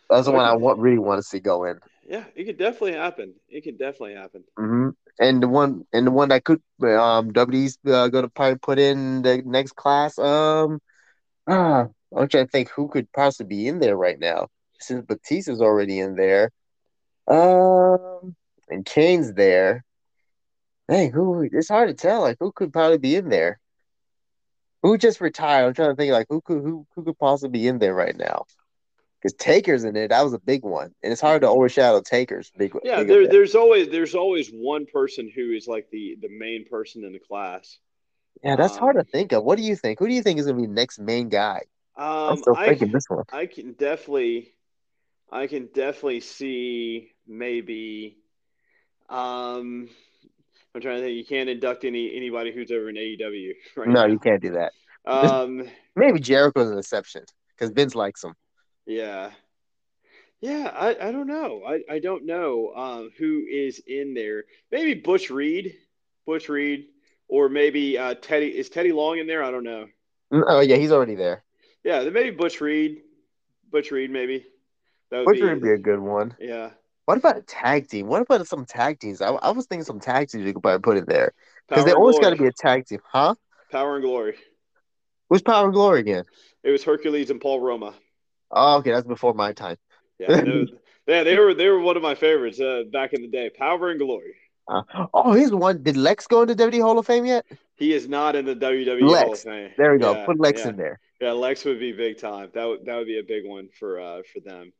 That's the one I want, really want to see go in.
Yeah, it could definitely happen. It could definitely happen.
hmm And the one, and the one that could, um, WWE's uh, going to probably put in the next class. Um, ah, I'm trying to think who could possibly be in there right now since Batista's already in there. Um, and Kane's there. Hey, who? It's hard to tell. Like, who could probably be in there? Who just retired? I'm trying to think. Like, who could who who could possibly be in there right now? Because Taker's in there. That was a big one, and it's hard to overshadow Taker's big.
Yeah,
big
there, there's always there's always one person who is like the the main person in the class.
yeah, that's hard to
um,
think of. What do you think? Who do you think is gonna be the next main guy? I'm
Um,
still
I
thinking this one.
I can definitely, I can definitely see maybe. Um, I'm trying to think. You can't induct any anybody who's over in AEW *laughs* right
No,
now.
you can't do that.
Um, *laughs*
Maybe Jericho's an exception because Vince likes him.
yeah, yeah. I, I don't know. I, I don't know um, who is in there. Maybe Butch Reed, Butch Reed, or maybe uh, Teddy. Is Teddy Long in there? I don't know.
Mm, Oh yeah, he's already there.
Yeah, maybe Butch Reed. Butch Reed, maybe. That would
Which
be,
would be a good one.
yeah.
What about a tag team? What about some tag teams? I, I was thinking some tag teams you could probably put in there because they always got to be a tag team, huh?
Power and Glory.
Who's Power and Glory again?
It was Hercules and Paul Roma.
Oh, okay, that's before my time.
Yeah, no, *laughs* yeah, they were they were one of my favorites uh, back in the day. Power and Glory.
Uh, oh, here's one. Did Lex go into WWE Hall of Fame yet?
He is not in the WWE Hall of Fame.
There we go.
Yeah,
Put Lex
yeah.
in there.
Yeah, Lex would be big time. That would that would be a big one for uh for them.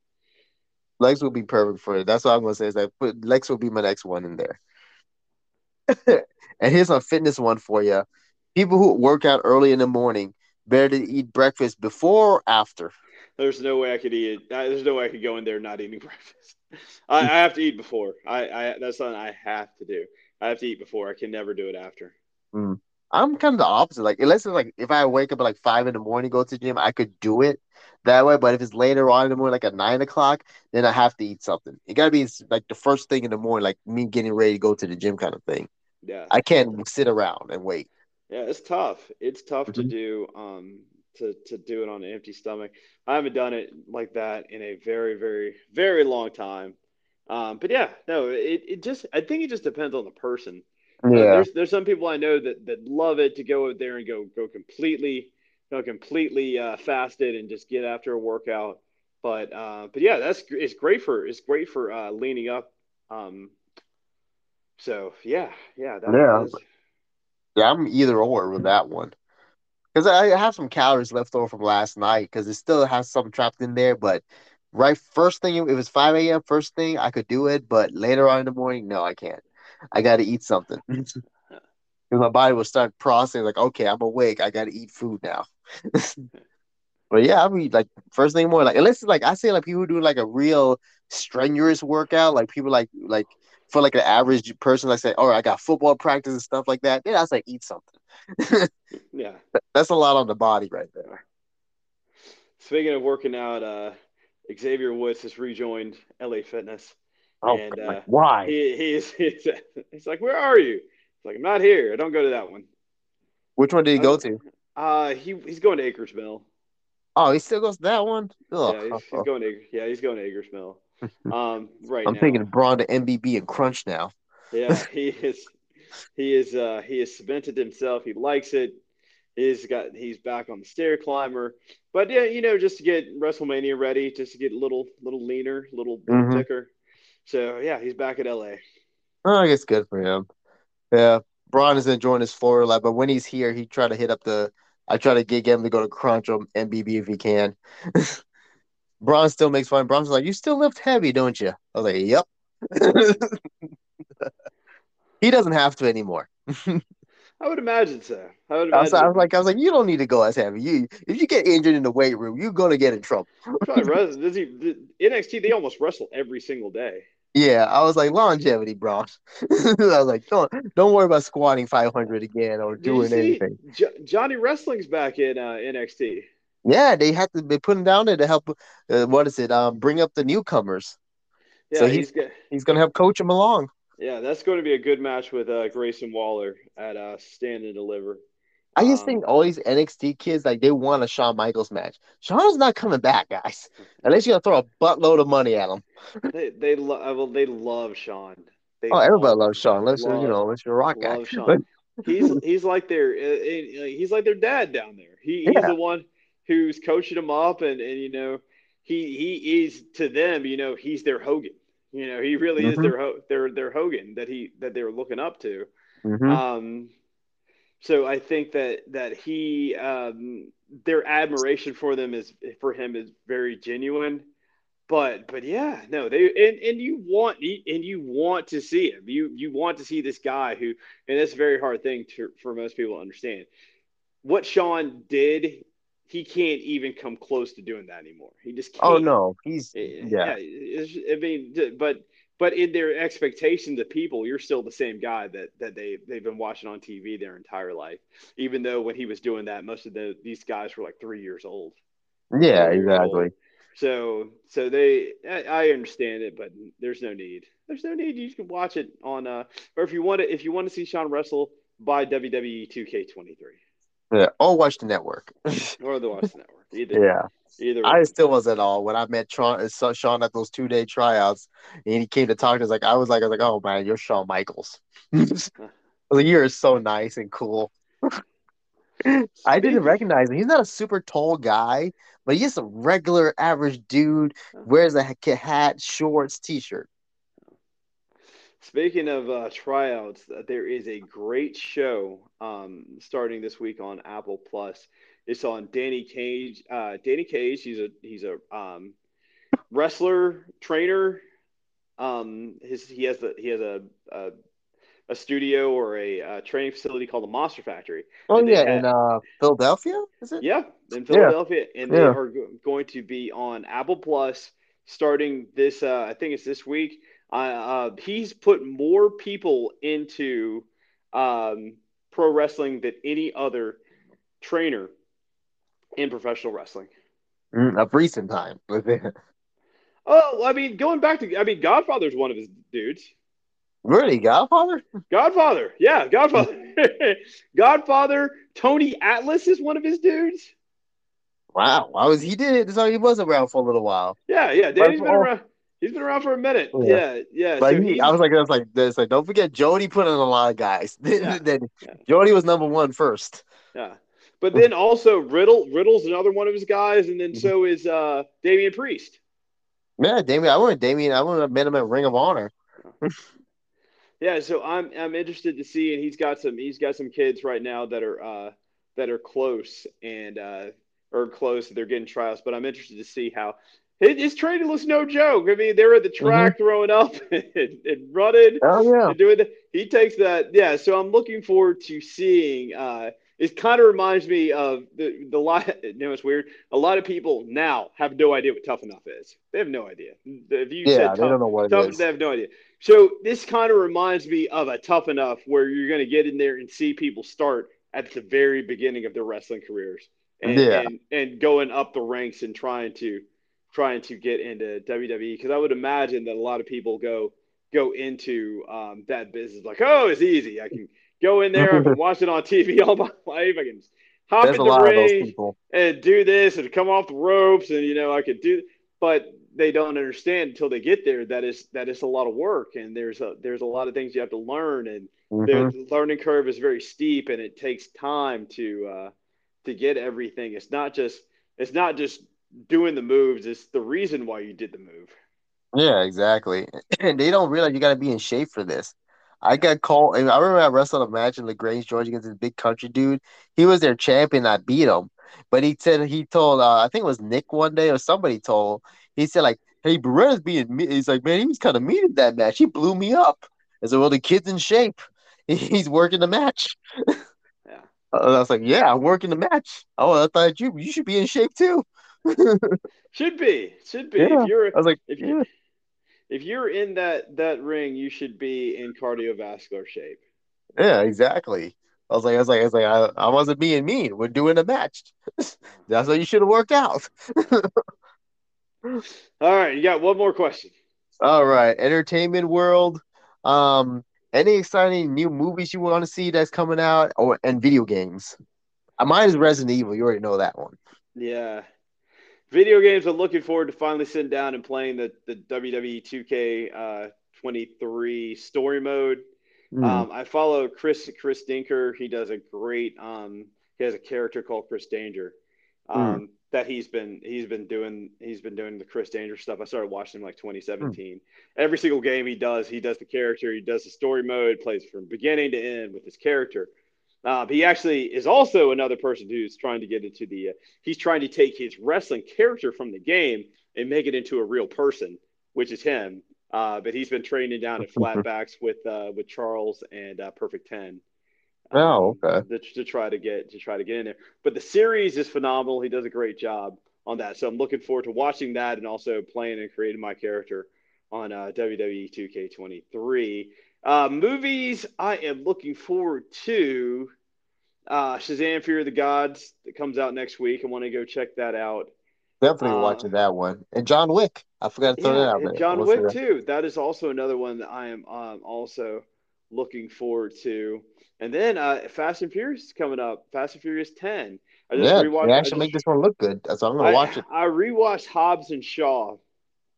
Lex would be perfect for it. That's what I'm gonna say. Is that put Lex will be my next one in there. *laughs* and here's a fitness one for you. People who work out early in the morning better to eat breakfast before or after?
There's no way I could eat. There's no way I could go in there not eating *laughs* breakfast. I, I have to eat before. I, I that's something I have to do. I have to eat before. I can never do it after.
Mm. I'm kind of the opposite. Like, unless it's like if I wake up at like five in the morning, go to the gym, I could do it that way. But if it's later on in the morning, like at nine o'clock, then I have to eat something. It gotta be like the first thing in the morning, like me getting ready to go to the gym, kind of thing.
Yeah,
I can't sit around and wait.
Yeah, it's tough. It's tough mm-hmm. to do. Um, to to do it on an empty stomach. I haven't done it like that in a very, very, very long time. Um, but yeah, no, it, it just I think it just depends on the person.
Yeah. Uh,
there's there's some people I know that that love it to go out there and go go completely go completely uh, fasted and just get after a workout. But uh, but yeah, that's it's great for it's great for uh, leaning up. Um, so yeah, yeah,
that, yeah, yeah. I'm either or with that one because I have some calories left over from last night because it still has some trapped in there. But right first thing, it was five a.m. first thing, I could do it. But later on in the morning, no, I can't. I got to eat something. *laughs* Because my body will start processing, like, okay, I'm awake. I got to eat food now. *laughs* but yeah, I mean, like, first thing more, like, unless, like, I say, like, people do, like, a real strenuous workout, like, people, like, like, for, like, an average person, like, say, oh, I got football practice and stuff like that. Yeah, I was like, eat something. *laughs*
yeah.
That's a lot on the body right there.
Speaking of working out, uh, Xavier Woods has rejoined LA Fitness.
Oh, and, uh, why?
He, he's, *laughs* he's, he's like, where are you? He's like, I'm not here. I don't go to that one.
Which one did he go to?
Uh, he he's going to Acres Mill.
Oh, he still goes to that one.
Ugh. Yeah, he's, he's going to yeah, he's going to Acres Mill. *laughs* Um, right.
I'm
now.
thinking Braun to MBB and Crunch now.
yeah, *laughs* he is. He is. Uh, he has cemented himself. He likes it. He's got. He's back on the stair climber. But yeah, you know, just to get WrestleMania ready, just to get a little, little leaner, little mm-hmm. thicker. So yeah, he's back at LA.
Oh, I guess good for him. Yeah, Braun is enjoying his Florida life, but when he's here, he try to hit up the. I try to get him to go to Crunch or MBB if he can. *laughs* Braun still makes fun. Braun's like, "You still lift heavy, don't you?" I was like, "Yep." *laughs* he doesn't have to anymore. *laughs*
I would imagine so. I would
imagine. I was, I was, like, I was like, you don't need to go as heavy. You, if you get injured in the weight room, you're gonna get in trouble.
does he, NXT, they almost wrestle every single day.
Yeah, I was like longevity, bro. *laughs* I was like, don't don't worry about squatting 500 again or doing anything.
J- Johnny Wrestling's back in uh, NXT.
Yeah, they have to be putting down there to help. Uh, what is it? Um, bring up the newcomers. Yeah, so he's he's, he's gonna help coach them along.
Yeah, that's going to be a good match with uh, Grayson Waller at uh, Stand and Deliver.
I just um, think all these NXT kids like they want a Shawn Michaels match. Shawn's not coming back, guys. Unless you're gonna throw a buttload of money at him.
They they love uh, well, they love Shawn. They
oh, everybody loves Shawn. Unless love, you know, unless you're a rock guy.
He's he's like their uh, uh, he's like their dad down there. He he's yeah. the one who's coaching them up, and and you know he he is to them. You know he's their Hogan. You know, he really mm-hmm. is their their their Hogan that he that they were looking up to.
Mm-hmm.
Um, so I think that that he um, their admiration for them is for him is very genuine. But but yeah, no, they and, and you want and you want to see him. You you want to see this guy who and that's a very hard thing to, for most people to understand. What Shawn did he can't even come close to doing that anymore. He just oh,
can't. Oh no, he's eh, yeah.
yeah I mean, but but in their expectations of people, you're still the same guy that that they they've been watching on TV their entire life. Even though when he was doing that, most of the these guys were like three years old.
Yeah, exactly. Old.
So so they I, I understand it, but there's no need. There's no need. You can watch it on uh or if you want to if you want to see Shawn wrestle, buy WWE 2K23.
Yeah, or watch the network. *laughs*
or the watch the network. Either.
Yeah. Either. I still was at all when I met Shawn, uh, Shawn at those two day tryouts, and he came to talk to us. Like I was like, I was like, oh man, you're Shawn Michaels. *laughs* Like, you're so nice and cool. *laughs* I didn't recognize him. He's not a super tall guy, but he's a regular average dude. Wears a hat, shorts, t-shirt.
Speaking of uh, tryouts, uh, there is a great show um, starting this week on Apple Plus. It's on Danny Cage. Uh, Danny Cage. He's a he's a um, wrestler trainer. Um, his he has the he has a, a a studio or a uh, training facility called the Monster Factory.
Oh
And
yeah,
had-
in uh, Philadelphia, is it?
Yeah, in Philadelphia, and they
Yeah.
are go- going to be on Apple Plus starting this. Uh, I think it's this week. Uh, he's put more people into um, pro wrestling than any other trainer in professional wrestling.
Mm, of recent time. *laughs*
Oh, I mean, going back to, I mean, Godfather's one of his dudes.
really, Godfather?
Godfather, yeah, Godfather, *laughs* Godfather. Tony Atlas is one of his dudes.
Wow, I was he did it, so he was around for a little while.
Yeah, yeah, Danny's been around. He's been around for a minute.
Yeah.
Yeah, yeah.
But
so
I was like, I was like, this, like, don't forget, Jody put in a lot of guys. *laughs*
Yeah.
then
Yeah.
Jody was number one first.
Yeah. But then also Riddle Riddle's another one of his guys, and then
Mhm.
so is uh Damian Priest.
Yeah, Damien. I went Damien. I wouldn't have met him at Ring of Honor. *laughs*
Yeah, so I'm I'm interested to see, and he's got some he's got some kids right now that are uh that are close and uh or close. They're getting trials, but I'm interested to see how his, his training was no joke. I mean, they're at the track throwing up *laughs* and, and running.
Oh yeah.
doing the, he takes that yeah so i'm looking forward to seeing uh it kind of reminds me of the the lot *laughs* you know it's weird a lot of people now have no idea what tough enough is they have no idea if you
Yeah,
said
they don't know what it
tough
is.
they have no idea so this kind of reminds me of a tough enough where you're going to get in there and see people start at the very beginning of their wrestling careers and
Yeah.
and, and going up the ranks and trying to trying to get into WWE because I would imagine that a lot of people go go into um, that business like, oh, it's easy. I can go in there. I've been *laughs* watching on TV all my *laughs* life. I can hop
There's
in the
lot of those
ring and do this and come off the ropes and you know I could do. But they don't understand until they get there that is that is a lot of work and there's a there's a lot of things you have to learn and
Mhm.
the learning curve is very steep and it takes time to uh, to get everything. It's not just it's not just doing the moves. is the reason why you did the move.
Yeah, exactly. *clears throat* And they don't realize you got to be in shape for this. I got called. and I remember I wrestled a match in LaGrange, Georgia, against this big country dude. He was their champion. I beat him, but he said he told. Uh, I think it was Nick one day or somebody told. He said like, "Hey, Beretta's being." me-" He's like, "Man, he was kind of mean in that match. He blew me up." I said, "Well, the kid's in shape. *laughs* He's working the match."
Yeah. *laughs*
I was like, "Yeah, I'm working the match." Oh, I thought you you should be in shape too.
Should be. Should be.
Yeah.
If you're
I was like,
if
"Yeah."
you if you're in that that ring, you should be in cardiovascular shape.
Yeah, exactly. I was like, I was like, I was like, I, I wasn't being mean. We're doing a match. *laughs* That's how you should have worked out. *laughs*
All right, you got one more question.
All right, entertainment world. Um, any exciting new movies you want to see that's coming out, or and video games? Mine is Resident Evil. You already know that one.
Yeah. Video games, I'm looking forward to finally sitting down and playing the, the WWE 2K uh, 23 story mode.
Hmm.
Um, I follow Chris Chris Dinker. He does a great. Um, he has a character called Chris Danger. Um, That he's been he's been doing he's been doing the Chris Danger stuff. I started watching him like 2017. Every single game he does, he does the character. He does the story mode. Plays from beginning to end with his character. Um, he actually is also another person who's trying to get into the. Uh, he's trying to take his wrestling character from the game and make it into a real person, which is him. Uh, but he's been training down at *laughs* flatbacks with uh, with Charles and uh, Perfect Ten.
Oh, okay.
To, to try to get to try to get in there, but the series is phenomenal. He does a great job on that, so I'm looking forward to watching that and also playing and creating my character on uh, WWE 2K23. Uh, movies, I am looking forward to uh, Shazam: Fury of the Gods that comes out next week. I want to go check that out.
Definitely
uh,
watching that one. And John Wick. I forgot to throw that out there.
John Wick too. That is also another one that I am um, also looking forward to. And then uh, Fast and Furious is coming up. Fast and Furious 10. I just
Yeah,
rewatched.
they actually
just-
make this one look good. So I'm gonna watch it.
I rewatched Hobbs and Shaw.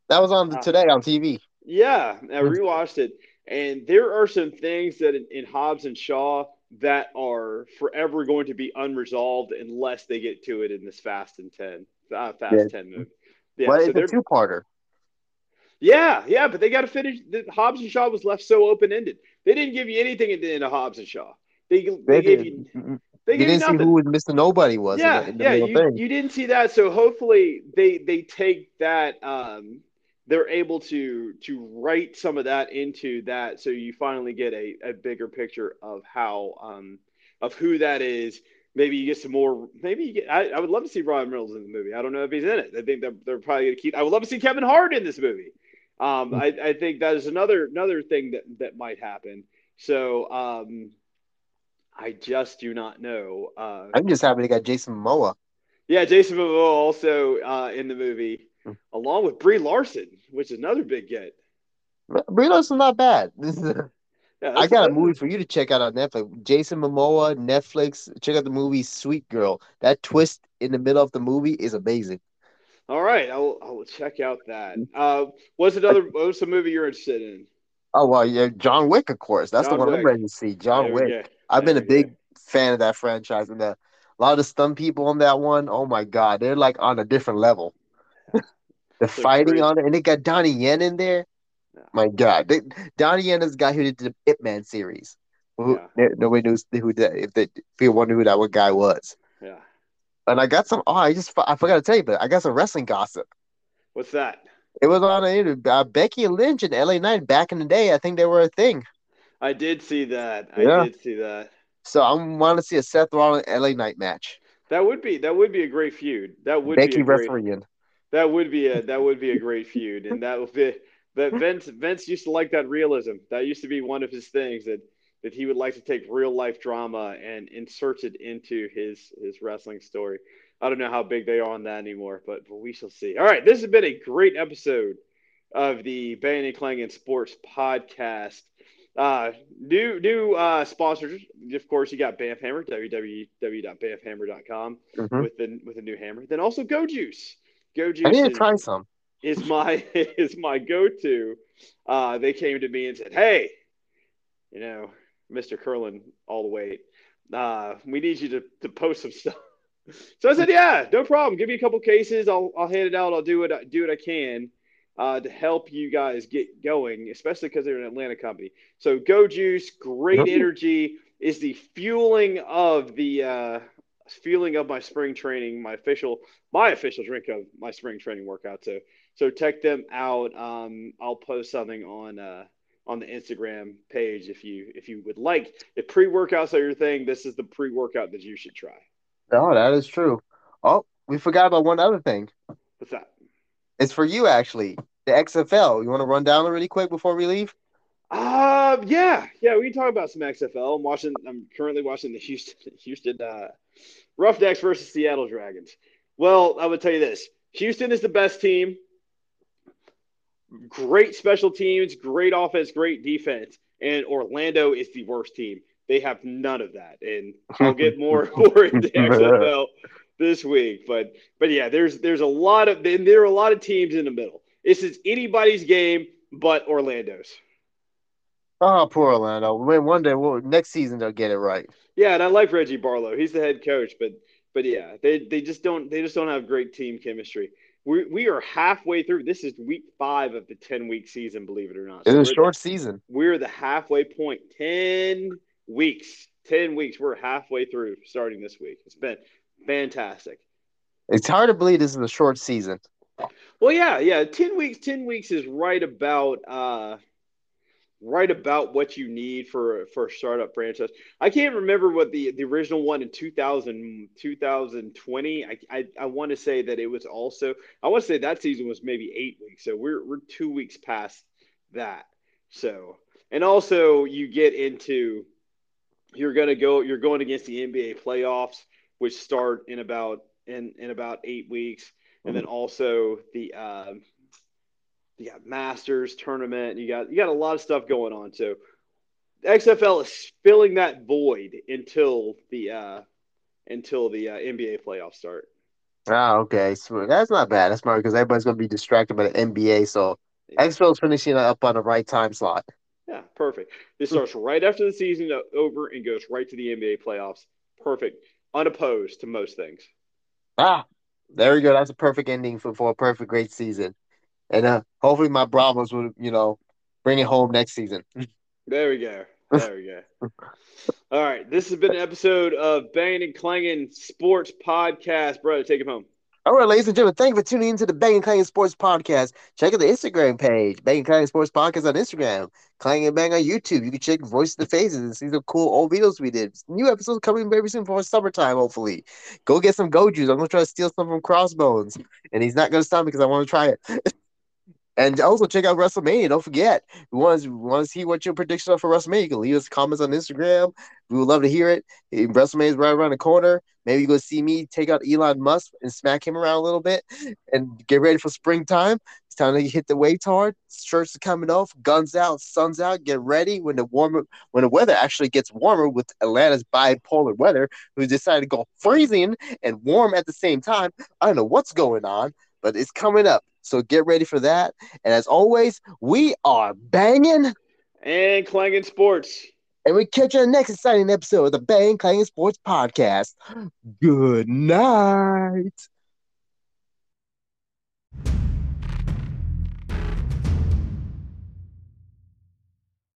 That was on the,
uh,
today on TV.
Yeah, I rewatched it, and there are some things that in, in Hobbs and Shaw that are forever going to be unresolved unless they get to it in this Fast and Ten, uh, Fast
Yeah.
Ten movie. Yeah,
well,
so
it's a two-parter.
yeah, yeah, but they got to finish. The, Hobbs and Shaw was left so open ended. They didn't give you anything at the end of Hobbs and Shaw. They they,
They,
gave
did-
you they
you
gave you
didn't see
nothing.
who was Mr. Nobody was. in
yeah,
the, in the
yeah, you,
thing.
you didn't see that. So hopefully they they take that um they're able to to write some of that into that, so you finally get a, a bigger picture of how um, of who that is. Maybe you get some more. Maybe you get. I, I would love to see Ryan Reynolds in the movie. I don't know if he's in it. I think they're, they're probably going to keep. I would love to see Kevin Hart in this movie. Um, I, I think that is another another thing that that might happen. So um, I just do not know. Uh,
I'm just happy they got Jason Momoa.
Yeah, Jason Momoa also uh, in the movie,
Hmm.
Along with Brie Larson, which is another big get.
Brie Larson's not bad. This is a-
Yeah,
I got a movie for you to check out on Netflix. Jason Momoa, Netflix. Check out the movie Sweet Girl. That twist in the middle of the movie is amazing.
All right, I will. I will check out that. Uh, what's another? What's the movie you're interested in?
Oh well, yeah, John Wick, of course. That's
John
the one
Wick.
I'm ready to see. John Wick.
go.
I've been a big fan of that franchise, and the, a lot of the stunt people on that one. Oh my god, they're like on a different level. *laughs* the fighting
great.
on it, and they got Donnie Yen in there.
Yeah.
My god, they, Donnie Yen is the guy who did the Ip Man series. Who,
Yeah.
Nobody knows who that. If they, if you wonder who that one guy was.
Yeah.
And I got some. Oh, I just I forgot to tell you, but I got some wrestling gossip.
What's that?
It was on a, uh, Becky Lynch and LA Knight back in the day. I think they were a thing.
I did see that. I did see that.
So I want to see a Seth Rollins LA Knight match.
That would be that would be a great feud. That would
Becky
be a great. That would be a that would be a great feud, and that would be that Vince Vince used to like that realism. That used to be one of his things that that he would like to take real life drama and insert it into his his wrestling story. I don't know how big they are on that anymore, but, but we shall see. All right, this has been a great episode of the Bang and Clangan Sports Podcast. Uh, new new uh, sponsors, of course, you got Bamhammer, www.bamhammer.com
Mhm.
with the with the new hammer. Then also Go Juice. Go Juice
I need to
is,
try some.
is my *laughs* is my go to. Uh, they came to me and said, "Hey, you know, Mister Curlin, all the way. Uh, we need you to to post some stuff." *laughs* So I said, "Yeah, no problem. Give me a couple cases. I'll I'll hand it out. I'll do what do what I can." Uh, to help you guys get going, especially because they're an Atlanta company. So Go Juice, great energy, is the fueling of the uh, fueling of my spring training, my official my official drink of my spring training workout. So so check them out. Um, I'll post something on uh, on the Instagram page if you if you would like. If pre workouts are your thing, this is the pre workout that you should try.
Oh, that is true. Oh, we forgot about one other thing.
What's that?
It's for you actually. The XFL. You want to run down really quick before we leave?
Uh, yeah, yeah. We can talk about some XFL. I'm watching. I'm currently watching the Houston *laughs* Houston uh, Roughnecks versus Seattle Dragons. Well, I would tell you this: Houston is the best team. Great special teams, great offense, great defense, and Orlando is the worst team. They have none of that, and I'll get *laughs* more *laughs* more into XFL this week. But but yeah, there's there's a lot of and there are a lot of teams in the middle. This is anybody's game but Orlando's.
Oh, poor Orlando. One day, well, next season they'll get it right.
Yeah, and I like Reggie Barlow. He's the head coach, but but yeah, they they just don't they just don't have great team chemistry. We we are halfway through. This is week five of the ten week season. Believe it or not,
It's
So
a
we're
short season.
We're the halfway point. Ten weeks. Ten weeks. We're halfway through starting this week. It's been fantastic.
It's hard to believe this is a short season.
Well, yeah, yeah. Ten weeks. Ten weeks is right about uh, right about what you need for for a startup franchise. I can't remember what the the original one in 2000, 2020. I I, I want to say that it was also. I want to say that season was maybe eight weeks. So we're we're two weeks past that. So and also you get into you're gonna go you're going against the NBA playoffs, which start in about in in about eight weeks and then also the um, you got Masters tournament. You got you got a lot of stuff going on. So XFL is filling that void until the uh, until the uh, NBA playoffs start.
Ah, okay. So that's not bad. That's smart because everybody's going to be distracted by the NBA. So XFL's finishing up on the right time slot.
Yeah, perfect. This starts right after the season over and goes right to the NBA playoffs. Perfect, unopposed to most things.
Ah, there we go. That's a perfect ending for, for a perfect great season. And uh, hopefully my Bravos will, you know, bring it home next season.
There we go. There we go. All right, this has been an episode of Banging and Clanging Sports Podcast. Brother, take it home.
All right, ladies and gentlemen, thank you for tuning into the Bang and Clang Sports Podcast. Check out the Instagram page, Bang and Clang Sports Podcast on Instagram, Clanging and Bang on YouTube. You can check Voice of the Phases and see some cool old videos we did. New episodes coming very soon for summertime, hopefully. Go get some Go Juice. I'm gonna try to steal some from Crossbones, and he's not gonna stop me because I want to try it. *laughs* And also check out WrestleMania. Don't forget. We want to, we want to see what your predictions are for WrestleMania. You can leave us comments on Instagram. We would love to hear it. WrestleMania is right around the corner. Maybe you go see me take out Elon Musk and smack him around a little bit and get ready for springtime. It's time to hit the weights hard. Shirts are coming off, guns out, sun's out. Get ready when the warmer when the weather actually gets warmer with Atlanta's bipolar weather, who decided to go freezing and warm at the same time. I don't know what's going on, but it's coming up. So get ready for that. And as always, we are banging
and clanging sports.
And we catch you on the next exciting episode of the Bang Clanging Sports Podcast. Good night.